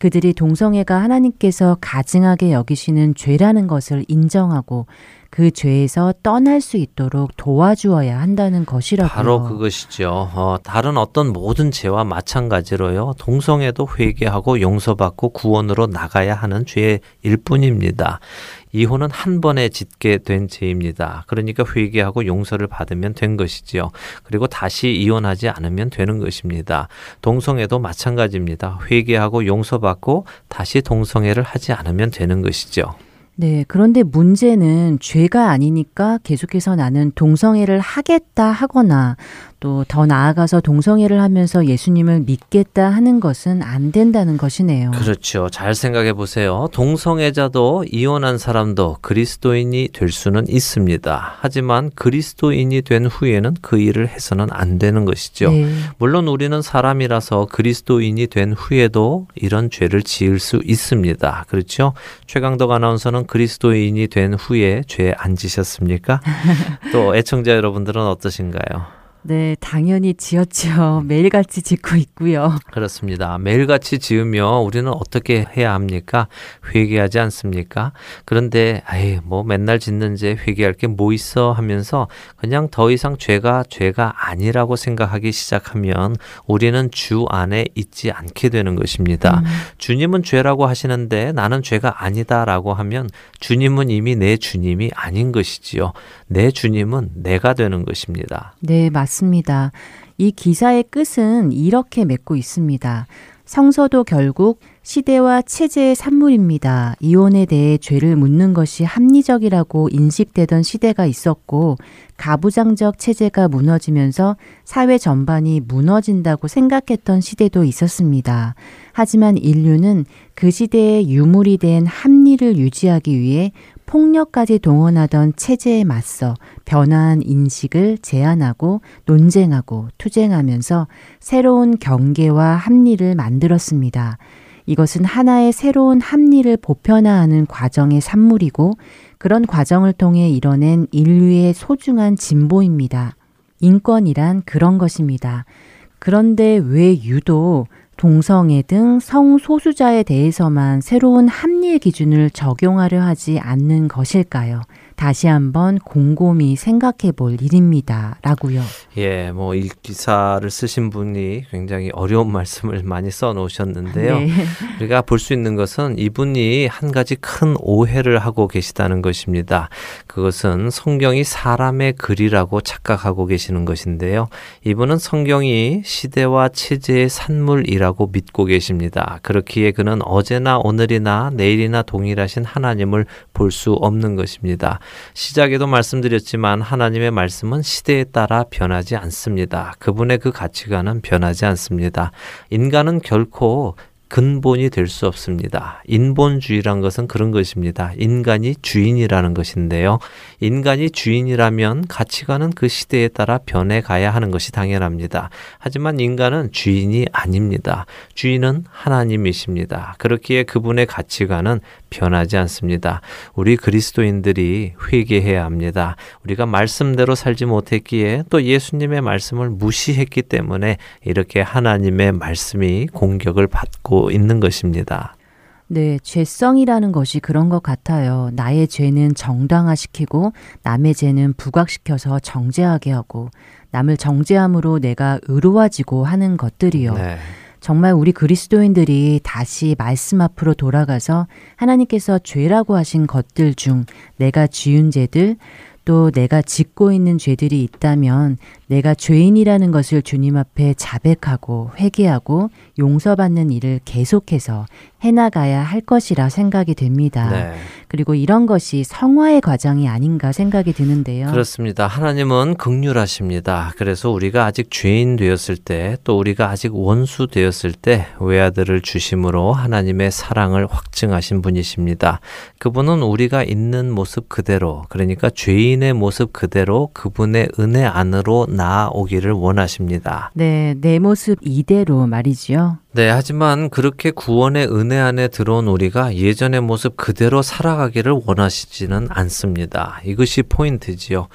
[SPEAKER 2] 그들이 동성애가 하나님께서 가증하게 여기시는 죄라는 것을 인정하고 그 죄에서 떠날 수 있도록 도와주어야 한다는 것이라고요.
[SPEAKER 3] 바로 그것이죠. 어, 다른 어떤 모든 죄와 마찬가지로요. 동성애도 회개하고 용서받고 구원으로 나가야 하는 죄일 뿐입니다. 이혼은 한 번에 짓게 된 죄입니다. 그러니까 회개하고 용서를 받으면 된 것이지요. 그리고 다시 이혼하지 않으면 되는 것입니다. 동성애도 마찬가지입니다. 회개하고 용서받고 다시 동성애를 하지 않으면 되는 것이죠.
[SPEAKER 2] 네, 그런데 문제는 죄가 아니니까 계속해서 나는 동성애를 하겠다 하거나 또 더 나아가서 동성애를 하면서 예수님을 믿겠다 하는 것은 안 된다는 것이네요.
[SPEAKER 3] 그렇죠. 잘 생각해 보세요. 동성애자도 이혼한 사람도 그리스도인이 될 수는 있습니다. 하지만 그리스도인이 된 후에는 그 일을 해서는 안 되는 것이죠. 네. 물론 우리는 사람이라서 그리스도인이 된 후에도 이런 죄를 지을 수 있습니다. 그렇죠? 최강덕 아나운서는 그리스도인이 된 후에 죄 안 지셨습니까? 또 애청자 여러분들은 어떠신가요?
[SPEAKER 2] 네, 당연히 지었죠. 매일같이 짓고 있고요.
[SPEAKER 3] 그렇습니다. 매일같이 지으며 우리는 어떻게 해야 합니까? 회개하지 않습니까? 그런데 아이 뭐 맨날 짓는지 회개할 게 뭐 있어 하면서 그냥 더 이상 죄가 죄가 아니라고 생각하기 시작하면 우리는 주 안에 있지 않게 되는 것입니다. 음. 주님은 죄라고 하시는데 나는 죄가 아니다라고 하면 주님은 이미 내 주님이 아닌 것이지요. 내 주님은 내가 되는 것입니다.
[SPEAKER 2] 네, 맞습니다. 이 기사의 끝은 이렇게 맺고 있습니다. 성서도 결국 시대와 체제의 산물입니다. 이혼에 대해 죄를 묻는 것이 합리적이라고 인식되던 시대가 있었고, 가부장적 체제가 무너지면서 사회 전반이 무너진다고 생각했던 시대도 있었습니다. 하지만 인류는 그 시대의 유물이 된 합리를 유지하기 위해 폭력까지 동원하던 체제에 맞서 변화한 인식을 제안하고 논쟁하고 투쟁하면서 새로운 경계와 합리를 만들었습니다. 이것은 하나의 새로운 합리를 보편화하는 과정의 산물이고 그런 과정을 통해 이뤄낸 인류의 소중한 진보입니다. 인권이란 그런 것입니다. 그런데 왜 유독 동성애 등 성소수자에 대해서만 새로운 합리의 기준을 적용하려 하지 않는 것일까요? 다시 한번 곰곰이 생각해 볼 일입니다. 라고요.
[SPEAKER 3] 예, 뭐 이 기사를 쓰신 분이 굉장히 어려운 말씀을 많이 써 놓으셨는데요. 네. 우리가 볼 수 있는 것은 이분이 한 가지 큰 오해를 하고 계시다는 것입니다. 그것은 성경이 사람의 글이라고 착각하고 계시는 것인데요. 이분은 성경이 시대와 체제의 산물이라고 믿고 계십니다. 그렇기에 그는 어제나 오늘이나 내일이나 동일하신 하나님을 볼 수 없는 것입니다. 시작에도 말씀드렸지만 하나님의 말씀은 시대에 따라 변하지 않습니다. 그분의 그 가치관은 변하지 않습니다. 인간은 결코 근본이 될 수 없습니다. 인본주의란 것은 그런 것입니다. 인간이 주인이라는 것인데요. 인간이 주인이라면 가치관은 그 시대에 따라 변해 가야 하는 것이 당연합니다. 하지만 인간은 주인이 아닙니다. 주인은 하나님이십니다. 그렇기에 그분의 가치관은 변하지 않습니다. 우리 그리스도인들이 회개해야 합니다. 우리가 말씀대로 살지 못했기에 또 예수님의 말씀을 무시했기 때문에 이렇게 하나님의 말씀이 공격을 받고 있는 것입니다.
[SPEAKER 2] 네, 죄성이라는 것이 그런 것 같아요. 나의 죄는 정당화시키고 남의 죄는 부각시켜서 정죄하게 하고 남을 정죄함으로 내가 의로워지고 하는 것들이요. 네. 정말 우리 그리스도인들이 다시 말씀 앞으로 돌아가서 하나님께서 죄라고 하신 것들 중 내가 지은 죄들 또 내가 짓고 있는 죄들이 있다면 내가 죄인이라는 것을 주님 앞에 자백하고 회개하고 용서받는 일을 계속해서 해나가야 할 것이라 생각이 됩니다. 네. 그리고 이런 것이 성화의 과정이 아닌가 생각이 드는데요.
[SPEAKER 3] 그렇습니다. 하나님은 극률하십니다. 그래서 우리가 아직 죄인 되었을 때 또 우리가 아직 원수 되었을 때 외아들을 주심으로 하나님의 사랑을 확증하신 분이십니다. 그분은 우리가 있는 모습 그대로 그러니까 죄인의 모습 그대로 그분의 은혜 안으로 나아오기를 원하십니다.
[SPEAKER 2] 네, 내 모습 이대로 말이지요.
[SPEAKER 3] 네, 하지만 그렇게 구원의 은혜 안에 들어온 우리가 예전의 모습 그대로 살아가기를 원하시지는 않습니다. 이것이 포인트지요.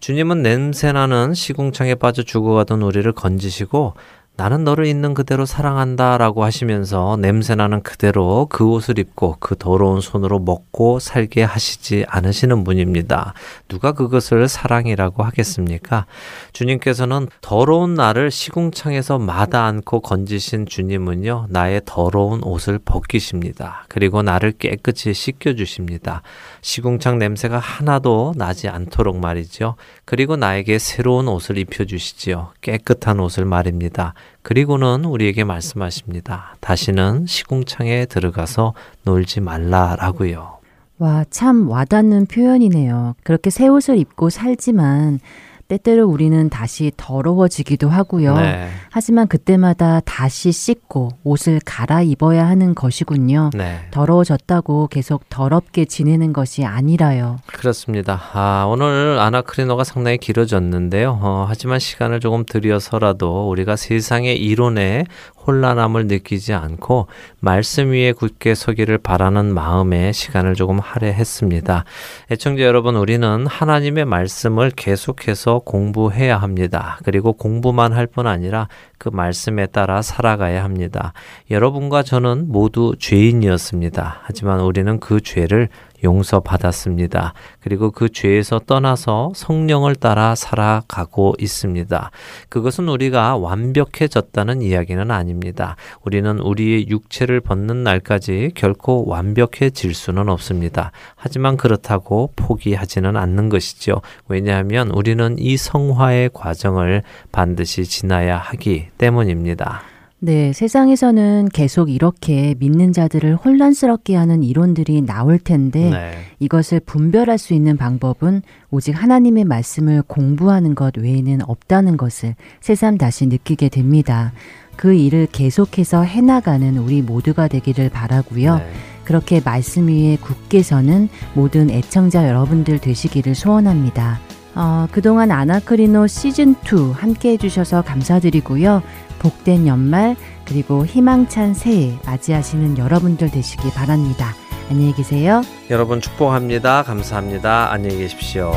[SPEAKER 3] 주님은 냄새나는 시궁창에 빠져 죽어가던 우리를 건지시고 나는 너를 있는 그대로 사랑한다 라고 하시면서 냄새나는 그대로 그 옷을 입고 그 더러운 손으로 먹고 살게 하시지 않으시는 분입니다. 누가 그것을 사랑이라고 하겠습니까? 주님께서는 더러운 나를 시궁창에서 마다 않고 건지신 주님은요, 나의 더러운 옷을 벗기십니다. 그리고 나를 깨끗이 씻겨주십니다. 시궁창 냄새가 하나도 나지 않도록 말이죠. 그리고 나에게 새로운 옷을 입혀주시지요. 깨끗한 옷을 말입니다. 그리고는 우리에게 말씀하십니다. 다시는 시궁창에 들어가서 놀지 말라라고요.
[SPEAKER 2] 와, 참 와닿는 표현이네요. 그렇게 새 옷을 입고 살지만 때때로 우리는 다시 더러워지기도 하고요. 네. 하지만 그때마다 다시 씻고 옷을 갈아입어야 하는 것이군요. 네. 더러워졌다고 계속 더럽게 지내는 것이 아니라요.
[SPEAKER 3] 그렇습니다. 아, 오늘 아나크리노가 상당히 길어졌는데요. 어, 하지만 시간을 조금 들여서라도 우리가 세상의 이론에 혼란함을 느끼지 않고 말씀 위에 굳게 서기를 바라는 마음에 시간을 조금 할애했습니다. 애청자 여러분, 우리는 하나님의 말씀을 계속해서 공부해야 합니다. 그리고 공부만 할 뿐 아니라 그 말씀에 따라 살아가야 합니다. 여러분과 저는 모두 죄인이었습니다. 하지만 우리는 그 죄를 용서받았습니다. 그리고 그 죄에서 떠나서 성령을 따라 살아가고 있습니다. 그것은 우리가 완벽해졌다는 이야기는 아닙니다. 우리는 우리의 육체를 벗는 날까지 결코 완벽해질 수는 없습니다. 하지만 그렇다고 포기하지는 않는 것이죠. 왜냐하면 우리는 이 성화의 과정을 반드시 지나야 하기 때문입니다.
[SPEAKER 2] 네, 세상에서는 계속 이렇게 믿는 자들을 혼란스럽게 하는 이론들이 나올 텐데 네. 이것을 분별할 수 있는 방법은 오직 하나님의 말씀을 공부하는 것 외에는 없다는 것을 새삼 다시 느끼게 됩니다. 그 일을 계속해서 해나가는 우리 모두가 되기를 바라고요. 네. 그렇게 말씀 위에 굳게 서는 모든 애청자 여러분들 되시기를 소원합니다. 어, 그동안 아나크리노 시즌2 함께 해주셔서 감사드리고요. 복된 연말 그리고 희망찬 새해 맞이하시는 여러분들 되시기 바랍니다. 안녕히 계세요.
[SPEAKER 3] 여러분 축복합니다. 감사합니다. 안녕히 계십시오.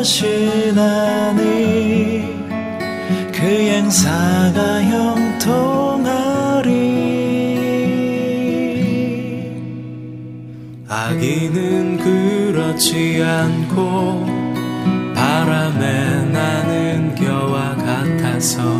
[SPEAKER 4] 하시나니 그 행사가 형통하리. 자기는 그렇지 않고 바람에 나는 겨와 같아서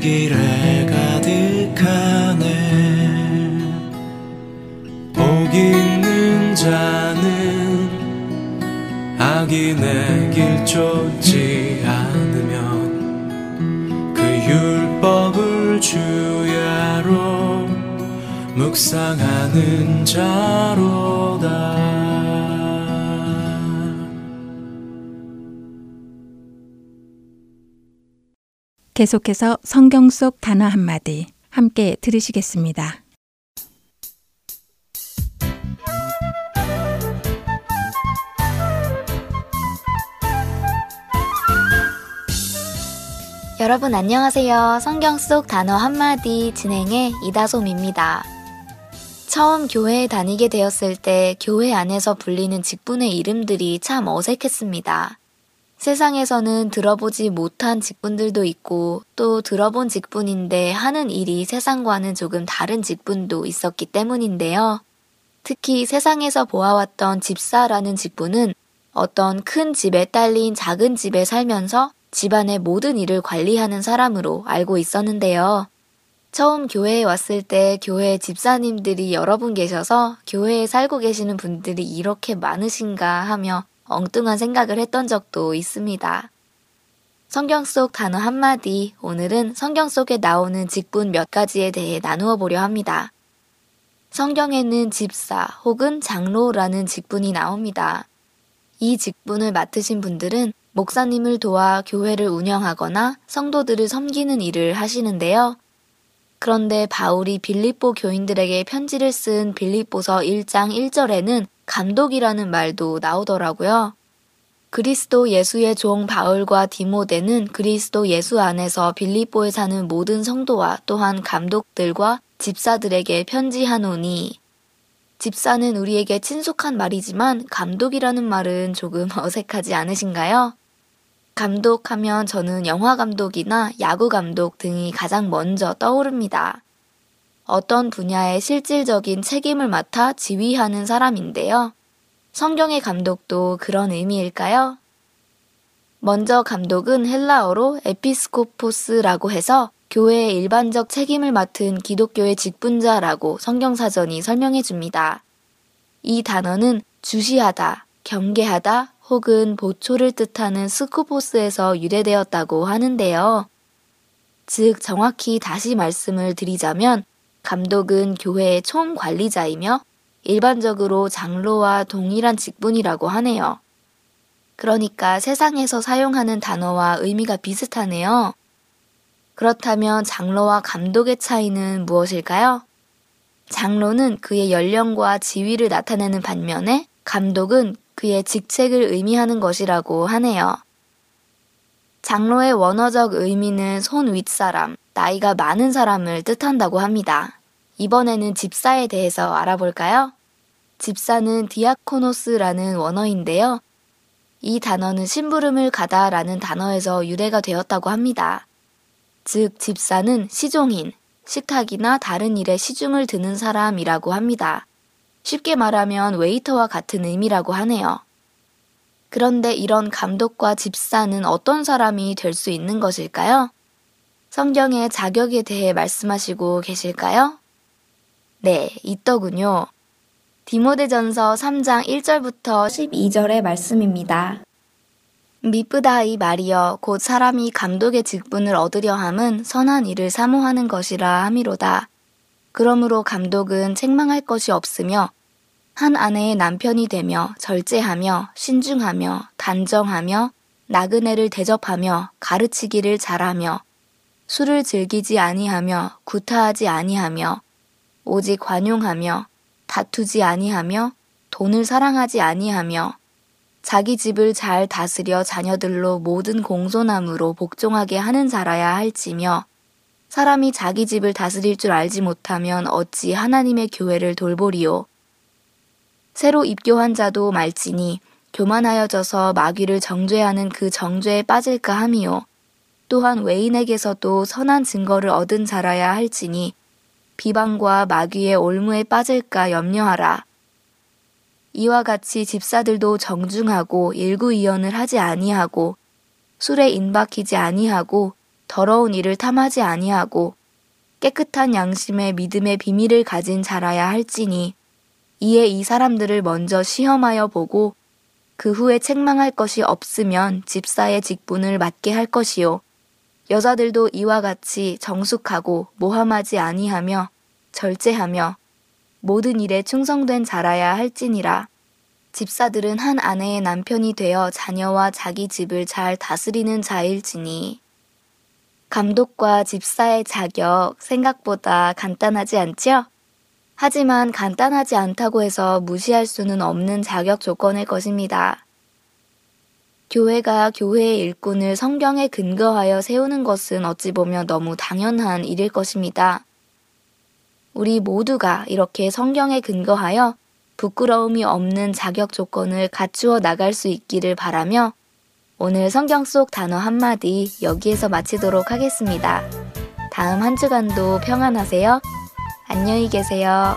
[SPEAKER 4] 길에 가득하네. 복 있는 자는 악인의 길 쫓지 않으면 그 율법을 주야로 묵상하는 자로
[SPEAKER 1] 계속해서 성경 속 단어 한마디 함께 들으시겠습니다.
[SPEAKER 5] 여러분 안녕하세요. 성경 속 단어 한마디 진행의 이다솜입니다. 처음 교회에 다니게 되었을 때 교회 안에서 불리는 직분의 이름들이 참 어색했습니다. 세상에서는 들어보지 못한 직분들도 있고 또 들어본 직분인데 하는 일이 세상과는 조금 다른 직분도 있었기 때문인데요. 특히 세상에서 보아왔던 집사라는 직분은 어떤 큰 집에 딸린 작은 집에 살면서 집안의 모든 일을 관리하는 사람으로 알고 있었는데요. 처음 교회에 왔을 때 교회 집사님들이 여러 분 계셔서 교회에 살고 계시는 분들이 이렇게 많으신가 하며 엉뚱한 생각을 했던 적도 있습니다. 성경 속 단어 한마디, 오늘은 성경 속에 나오는 직분 몇 가지에 대해 나누어 보려 합니다. 성경에는 집사 혹은 장로라는 직분이 나옵니다. 이 직분을 맡으신 분들은 목사님을 도와 교회를 운영하거나 성도들을 섬기는 일을 하시는데요. 그런데 바울이 빌립보 교인들에게 편지를 쓴 빌립보서 1장 1절에는 감독이라는 말도 나오더라고요. 그리스도 예수의 종 바울과 디모데는 그리스도 예수 안에서 빌립보에 사는 모든 성도와 또한 감독들과 집사들에게 편지하노니 집사는 우리에게 친숙한 말이지만 감독이라는 말은 조금 어색하지 않으신가요? 감독하면 저는 영화 감독이나 야구 감독 등이 가장 먼저 떠오릅니다. 어떤 분야의 실질적인 책임을 맡아 지휘하는 사람인데요. 성경의 감독도 그런 의미일까요? 먼저 감독은 헬라어로 에피스코포스라고 해서 교회의 일반적 책임을 맡은 기독교의 직분자라고 성경사전이 설명해 줍니다. 이 단어는 주시하다, 경계하다 혹은 보초를 뜻하는 스코포스에서 유래되었다고 하는데요. 즉, 정확히 다시 말씀을 드리자면, 감독은 교회의 총 관리자이며 일반적으로 장로와 동일한 직분이라고 하네요. 그러니까 세상에서 사용하는 단어와 의미가 비슷하네요. 그렇다면 장로와 감독의 차이는 무엇일까요? 장로는 그의 연령과 지위를 나타내는 반면에 감독은 그의 직책을 의미하는 것이라고 하네요. 장로의 원어적 의미는 손 윗사람, 나이가 많은 사람을 뜻한다고 합니다. 이번에는 집사에 대해서 알아볼까요? 집사는 디아코노스라는 원어인데요. 이 단어는 심부름을 가다라는 단어에서 유래가 되었다고 합니다. 즉, 집사는 시종인, 식탁이나 다른 일에 시중을 드는 사람이라고 합니다. 쉽게 말하면 웨이터와 같은 의미라고 하네요. 그런데 이런 감독과 집사는 어떤 사람이 될 수 있는 것일까요? 성경의 자격에 대해 말씀하시고 계실까요? 네, 있더군요. 디모데전서 3장 1절부터 12절의 말씀입니다. 미쁘다이 말이여 곧 사람이 감독의 직분을 얻으려 함은 선한 일을 사모하는 것이라 함이로다. 그러므로 감독은 책망할 것이 없으며 한 아내의 남편이 되며 절제하며 신중하며 단정하며 나그네를 대접하며 가르치기를 잘하며 술을 즐기지 아니하며 구타하지 아니하며 오직 관용하며 다투지 아니하며 돈을 사랑하지 아니하며 자기 집을 잘 다스려 자녀들로 모든 공손함으로 복종하게 하는 자라야 할지며 사람이 자기 집을 다스릴 줄 알지 못하면 어찌 하나님의 교회를 돌보리요. 새로 입교한 자도 말지니 교만하여져서 마귀를 정죄하는 그 정죄에 빠질까 함이요. 또한 외인에게서도 선한 증거를 얻은 자라야 할지니 비방과 마귀의 올무에 빠질까 염려하라. 이와 같이 집사들도 정중하고 일구이연을 하지 아니하고 술에 인박히지 아니하고 더러운 일을 탐하지 아니하고 깨끗한 양심의 믿음의 비밀을 가진 자라야 할지니 이에 이 사람들을 먼저 시험하여 보고 그 후에 책망할 것이 없으면 집사의 직분을 맡게 할 것이요 여자들도 이와 같이 정숙하고 모함하지 아니하며 절제하며 모든 일에 충성된 자라야 할지니라. 집사들은 한 아내의 남편이 되어 자녀와 자기 집을 잘 다스리는 자일지니. 감독과 집사의 자격 생각보다 간단하지 않죠? 하지만 간단하지 않다고 해서 무시할 수는 없는 자격 조건일 것입니다. 교회가 교회의 일꾼을 성경에 근거하여 세우는 것은 어찌 보면 너무 당연한 일일 것입니다. 우리 모두가 이렇게 성경에 근거하여 부끄러움이 없는 자격 조건을 갖추어 나갈 수 있기를 바라며 오늘 성경 속 단어 한마디 여기에서 마치도록 하겠습니다. 다음 한 주간도 평안하세요. 안녕히 계세요.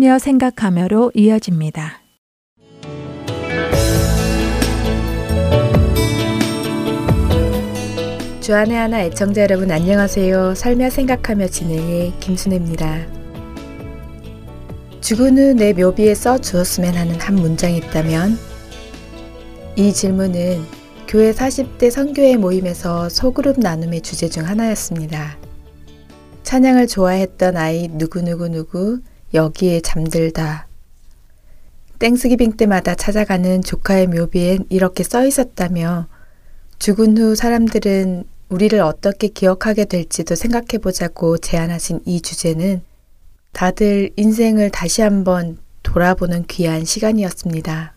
[SPEAKER 1] 살며 생각하며로 이어집니다.
[SPEAKER 6] 주안의 하나 애청자 여러분 안녕하세요. 살며 생각하며 진행해 김순혜입니다. 죽은 후 내 묘비에 써 주었으면 하는 한 문장이 있다면 이 질문은 교회 40대 선교회 모임에서 소그룹 나눔의 주제 중 하나였습니다. 찬양을 좋아했던 아이 누구누구누구 여기에 잠들다. 땡스기빙 때마다 찾아가는 조카의 묘비엔 이렇게 써 있었다며 죽은 후 사람들은 우리를 어떻게 기억하게 될지도 생각해 보자고 제안하신 이 주제는 다들 인생을 다시 한번 돌아보는 귀한 시간이었습니다.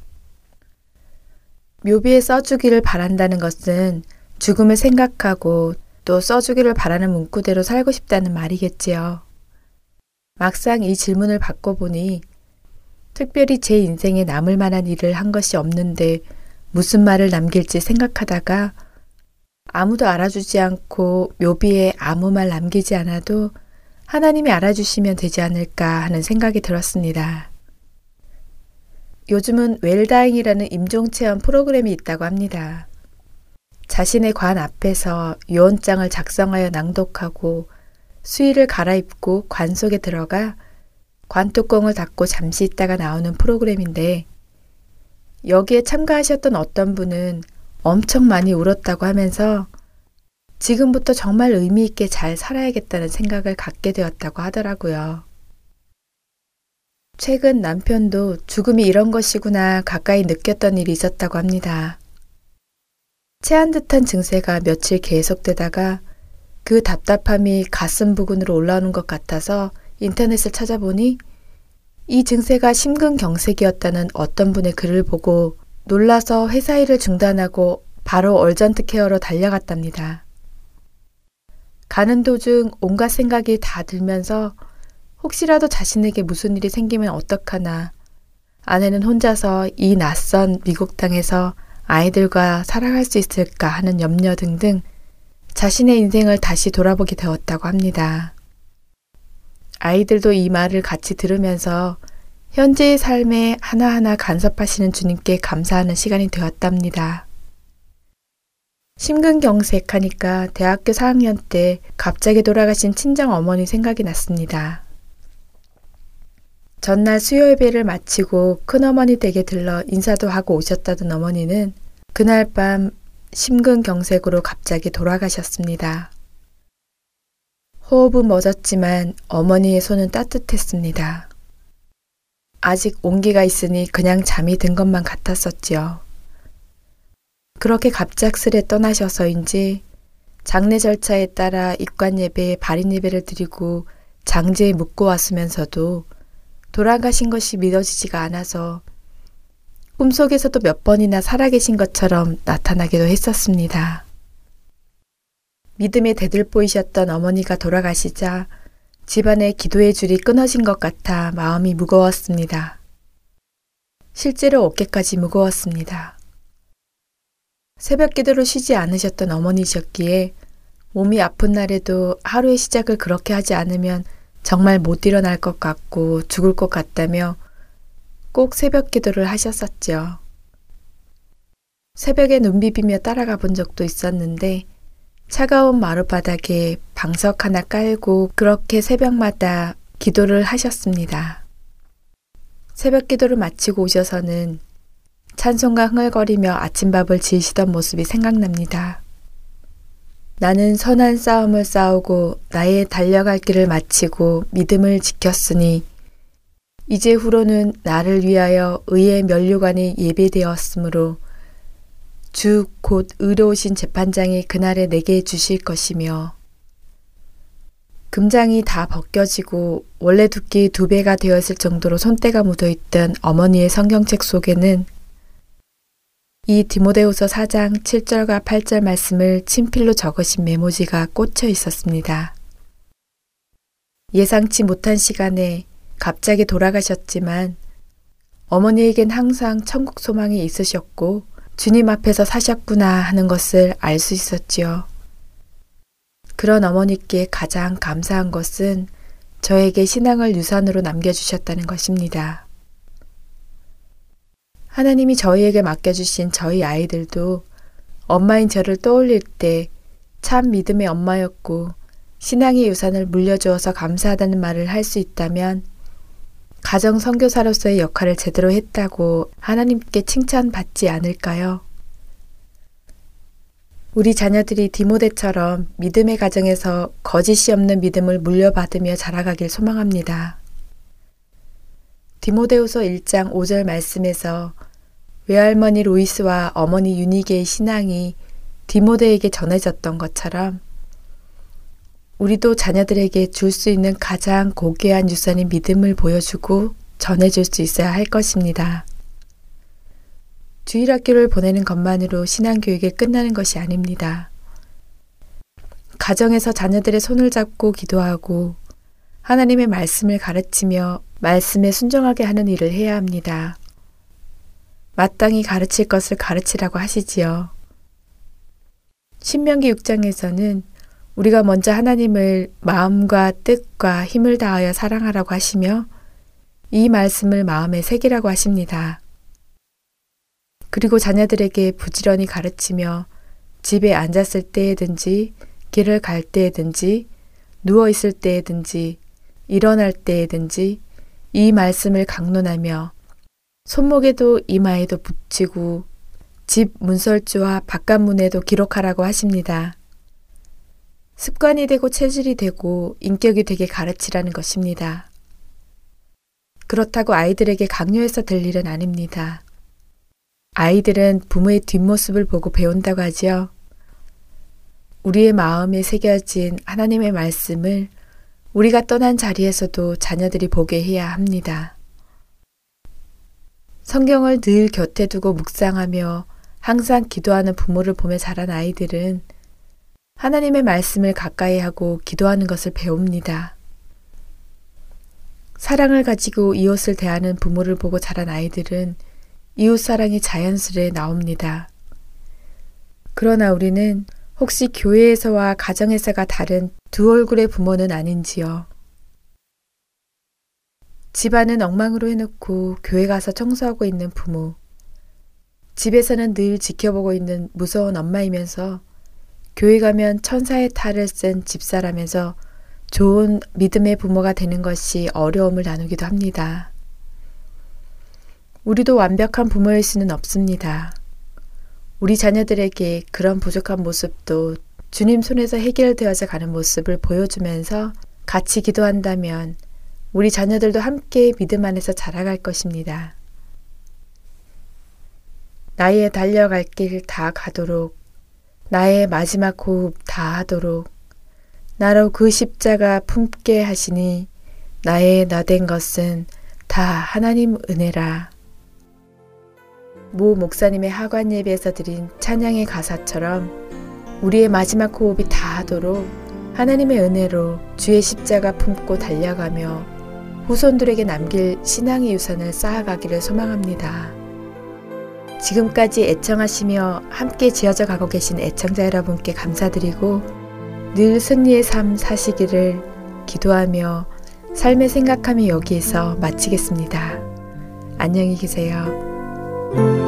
[SPEAKER 6] 묘비에 써주기를 바란다는 것은 죽음을 생각하고 또 써주기를 바라는 문구대로 살고 싶다는 말이겠지요. 막상 이 질문을 바꿔보니 특별히 제 인생에 남을 만한 일을 한 것이 없는데 무슨 말을 남길지 생각하다가 아무도 알아주지 않고 묘비에 아무 말 남기지 않아도 하나님이 알아주시면 되지 않을까 하는 생각이 들었습니다. 요즘은 웰다잉이라는 임종체험 프로그램이 있다고 합니다. 자신의 관 앞에서 유언장을 작성하여 낭독하고 수의를 갈아입고 관 속에 들어가 관뚜껑을 닫고 잠시 있다가 나오는 프로그램인데 여기에 참가하셨던 어떤 분은 엄청 많이 울었다고 하면서 지금부터 정말 의미 있게 잘 살아야겠다는 생각을 갖게 되었다고 하더라고요. 최근 남편도 죽음이 이런 것이구나 가까이 느꼈던 일이 있었다고 합니다. 체한 듯한 증세가 며칠 계속되다가 그 답답함이 가슴 부근으로 올라오는 것 같아서 인터넷을 찾아보니 이 증세가 심근경색이었다는 어떤 분의 글을 보고 놀라서 회사 일을 중단하고 바로 얼전트 케어로 달려갔답니다. 가는 도중 온갖 생각이 다 들면서 혹시라도 자신에게 무슨 일이 생기면 어떡하나 아내는 혼자서 이 낯선 미국 땅에서 아이들과 살아갈 수 있을까 하는 염려 등등 자신의 인생을 다시 돌아보게 되었다고 합니다. 아이들도 이 말을 같이 들으면서 현재의 삶에 하나하나 간섭하시는 주님께 감사하는 시간이 되었답니다. 심근경색하니까 대학교 4학년 때 갑자기 돌아가신 친정 어머니 생각이 났습니다. 전날 수요 예배를 마치고 큰어머니 댁에 들러 인사도 하고 오셨다던 어머니는 그날 밤 심근경색으로 갑자기 돌아가셨습니다. 호흡은 멎었지만 어머니의 손은 따뜻했습니다. 아직 온기가 있으니 그냥 잠이 든 것만 같았었지요. 그렇게 갑작스레 떠나셔서인지 장례 절차에 따라 입관 예배에 발인 예배를 드리고 장제에 묻고 왔으면서도 돌아가신 것이 믿어지지가 않아서 꿈속에서도 몇 번이나 살아계신 것처럼 나타나기도 했었습니다. 믿음의 대들보이셨던 어머니가 돌아가시자 집안의 기도의 줄이 끊어진 것 같아 마음이 무거웠습니다. 실제로 어깨까지 무거웠습니다. 새벽 기도를 쉬지 않으셨던 어머니셨기에 몸이 아픈 날에도 하루의 시작을 그렇게 하지 않으면 정말 못 일어날 것 같고 죽을 것 같다며 꼭 새벽 기도를 하셨었죠. 새벽에 눈 비비며 따라가 본 적도 있었는데 차가운 마룻바닥에 방석 하나 깔고 그렇게 새벽마다 기도를 하셨습니다. 새벽 기도를 마치고 오셔서는 찬송가 흥얼거리며 아침밥을 지으시던 모습이 생각납니다. 나는 선한 싸움을 싸우고 나의 달려갈 길을 마치고 믿음을 지켰으니 이제 후로는 나를 위하여 의의 면류관이 예배되었으므로 주 곧 의로우신 재판장이 그날에 내게 주실 것이며 금장이 다 벗겨지고 원래 두께 두 배가 되었을 정도로 손때가 묻어있던 어머니의 성경책 속에는 이 디모데후서 4장 7절과 8절 말씀을 친필로 적으신 메모지가 꽂혀 있었습니다. 예상치 못한 시간에 갑자기 돌아가셨지만 어머니에겐 항상 천국 소망이 있으셨고 주님 앞에서 사셨구나 하는 것을 알 수 있었지요. 그런 어머니께 가장 감사한 것은 저에게 신앙을 유산으로 남겨주셨다는 것입니다. 하나님이 저희에게 맡겨주신 저희 아이들도 엄마인 저를 떠올릴 때 참 믿음의 엄마였고 신앙의 유산을 물려주어서 감사하다는 말을 할 수 있다면 가정 선교사로서의 역할을 제대로 했다고 하나님께 칭찬받지 않을까요? 우리 자녀들이 디모데처럼 믿음의 가정에서 거짓이 없는 믿음을 물려받으며 자라가길 소망합니다. 디모데후서 1장 5절 말씀에서 외할머니 로이스와 어머니 유니게의 신앙이 디모데에게 전해졌던 것처럼 우리도 자녀들에게 줄 수 있는 가장 고귀한 유산인 믿음을 보여주고 전해줄 수 있어야 할 것입니다. 주일학교를 보내는 것만으로 신앙교육이 끝나는 것이 아닙니다. 가정에서 자녀들의 손을 잡고 기도하고 하나님의 말씀을 가르치며 말씀에 순종하게 하는 일을 해야 합니다. 마땅히 가르칠 것을 가르치라고 하시지요. 신명기 6장에서는 우리가 먼저 하나님을 마음과 뜻과 힘을 다하여 사랑하라고 하시며 이 말씀을 마음에 새기라고 하십니다. 그리고 자녀들에게 부지런히 가르치며 집에 앉았을 때에든지 길을 갈 때에든지 누워 있을 때에든지 일어날 때에든지 이 말씀을 강론하며 손목에도 이마에도 붙이고 집 문설주와 바깥문에도 기록하라고 하십니다. 습관이 되고 체질이 되고 인격이 되게 가르치라는 것입니다. 그렇다고 아이들에게 강요해서 될 일은 아닙니다. 아이들은 부모의 뒷모습을 보고 배운다고 하지요. 우리의 마음에 새겨진 하나님의 말씀을 우리가 떠난 자리에서도 자녀들이 보게 해야 합니다. 성경을 늘 곁에 두고 묵상하며 항상 기도하는 부모를 보며 자란 아이들은 하나님의 말씀을 가까이 하고 기도하는 것을 배웁니다. 사랑을 가지고 이웃을 대하는 부모를 보고 자란 아이들은 이웃 사랑이 자연스레 나옵니다. 그러나 우리는 혹시 교회에서와 가정에서가 다른 두 얼굴의 부모는 아닌지요. 집안은 엉망으로 해놓고 교회 가서 청소하고 있는 부모. 집에서는 늘 지켜보고 있는 무서운 엄마이면서 교회 가면 천사의 탈을 쓴 집사라면서 좋은 믿음의 부모가 되는 것이 어려움을 나누기도 합니다. 우리도 완벽한 부모일 수는 없습니다. 우리 자녀들에게 그런 부족한 모습도 주님 손에서 해결되어져 가는 모습을 보여주면서 같이 기도한다면 우리 자녀들도 함께 믿음 안에서 자라갈 것입니다. 나의 달려갈 길 다 가도록 나의 마지막 호흡 다 하도록 나로 그 십자가 품게 하시니 나의 나 된 것은 다 하나님 은혜라. 모 목사님의 하관 예배에서 드린 찬양의 가사처럼 우리의 마지막 호흡이 다 하도록 하나님의 은혜로 주의 십자가 품고 달려가며 후손들에게 남길 신앙의 유산을 쌓아가기를 소망합니다. 지금까지 애청하시며 함께 지어져 가고 계신 애청자 여러분께 감사드리고
[SPEAKER 7] 늘 승리의 삶 사시기를 기도하며 삶의 생각함이 여기에서 마치겠습니다. 안녕히 계세요.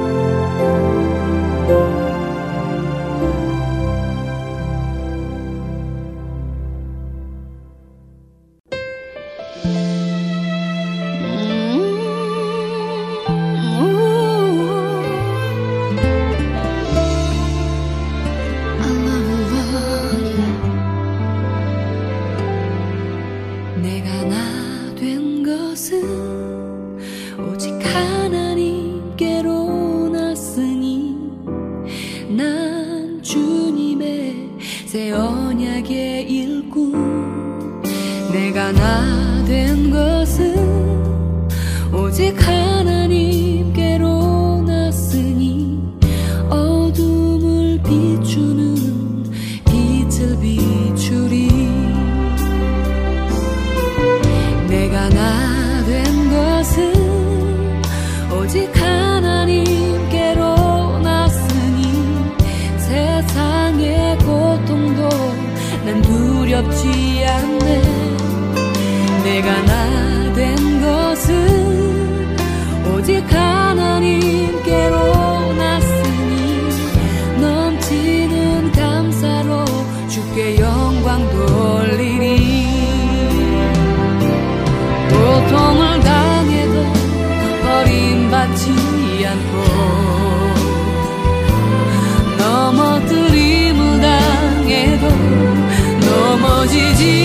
[SPEAKER 7] 두렵지 않네.
[SPEAKER 1] 내가 나 姐姐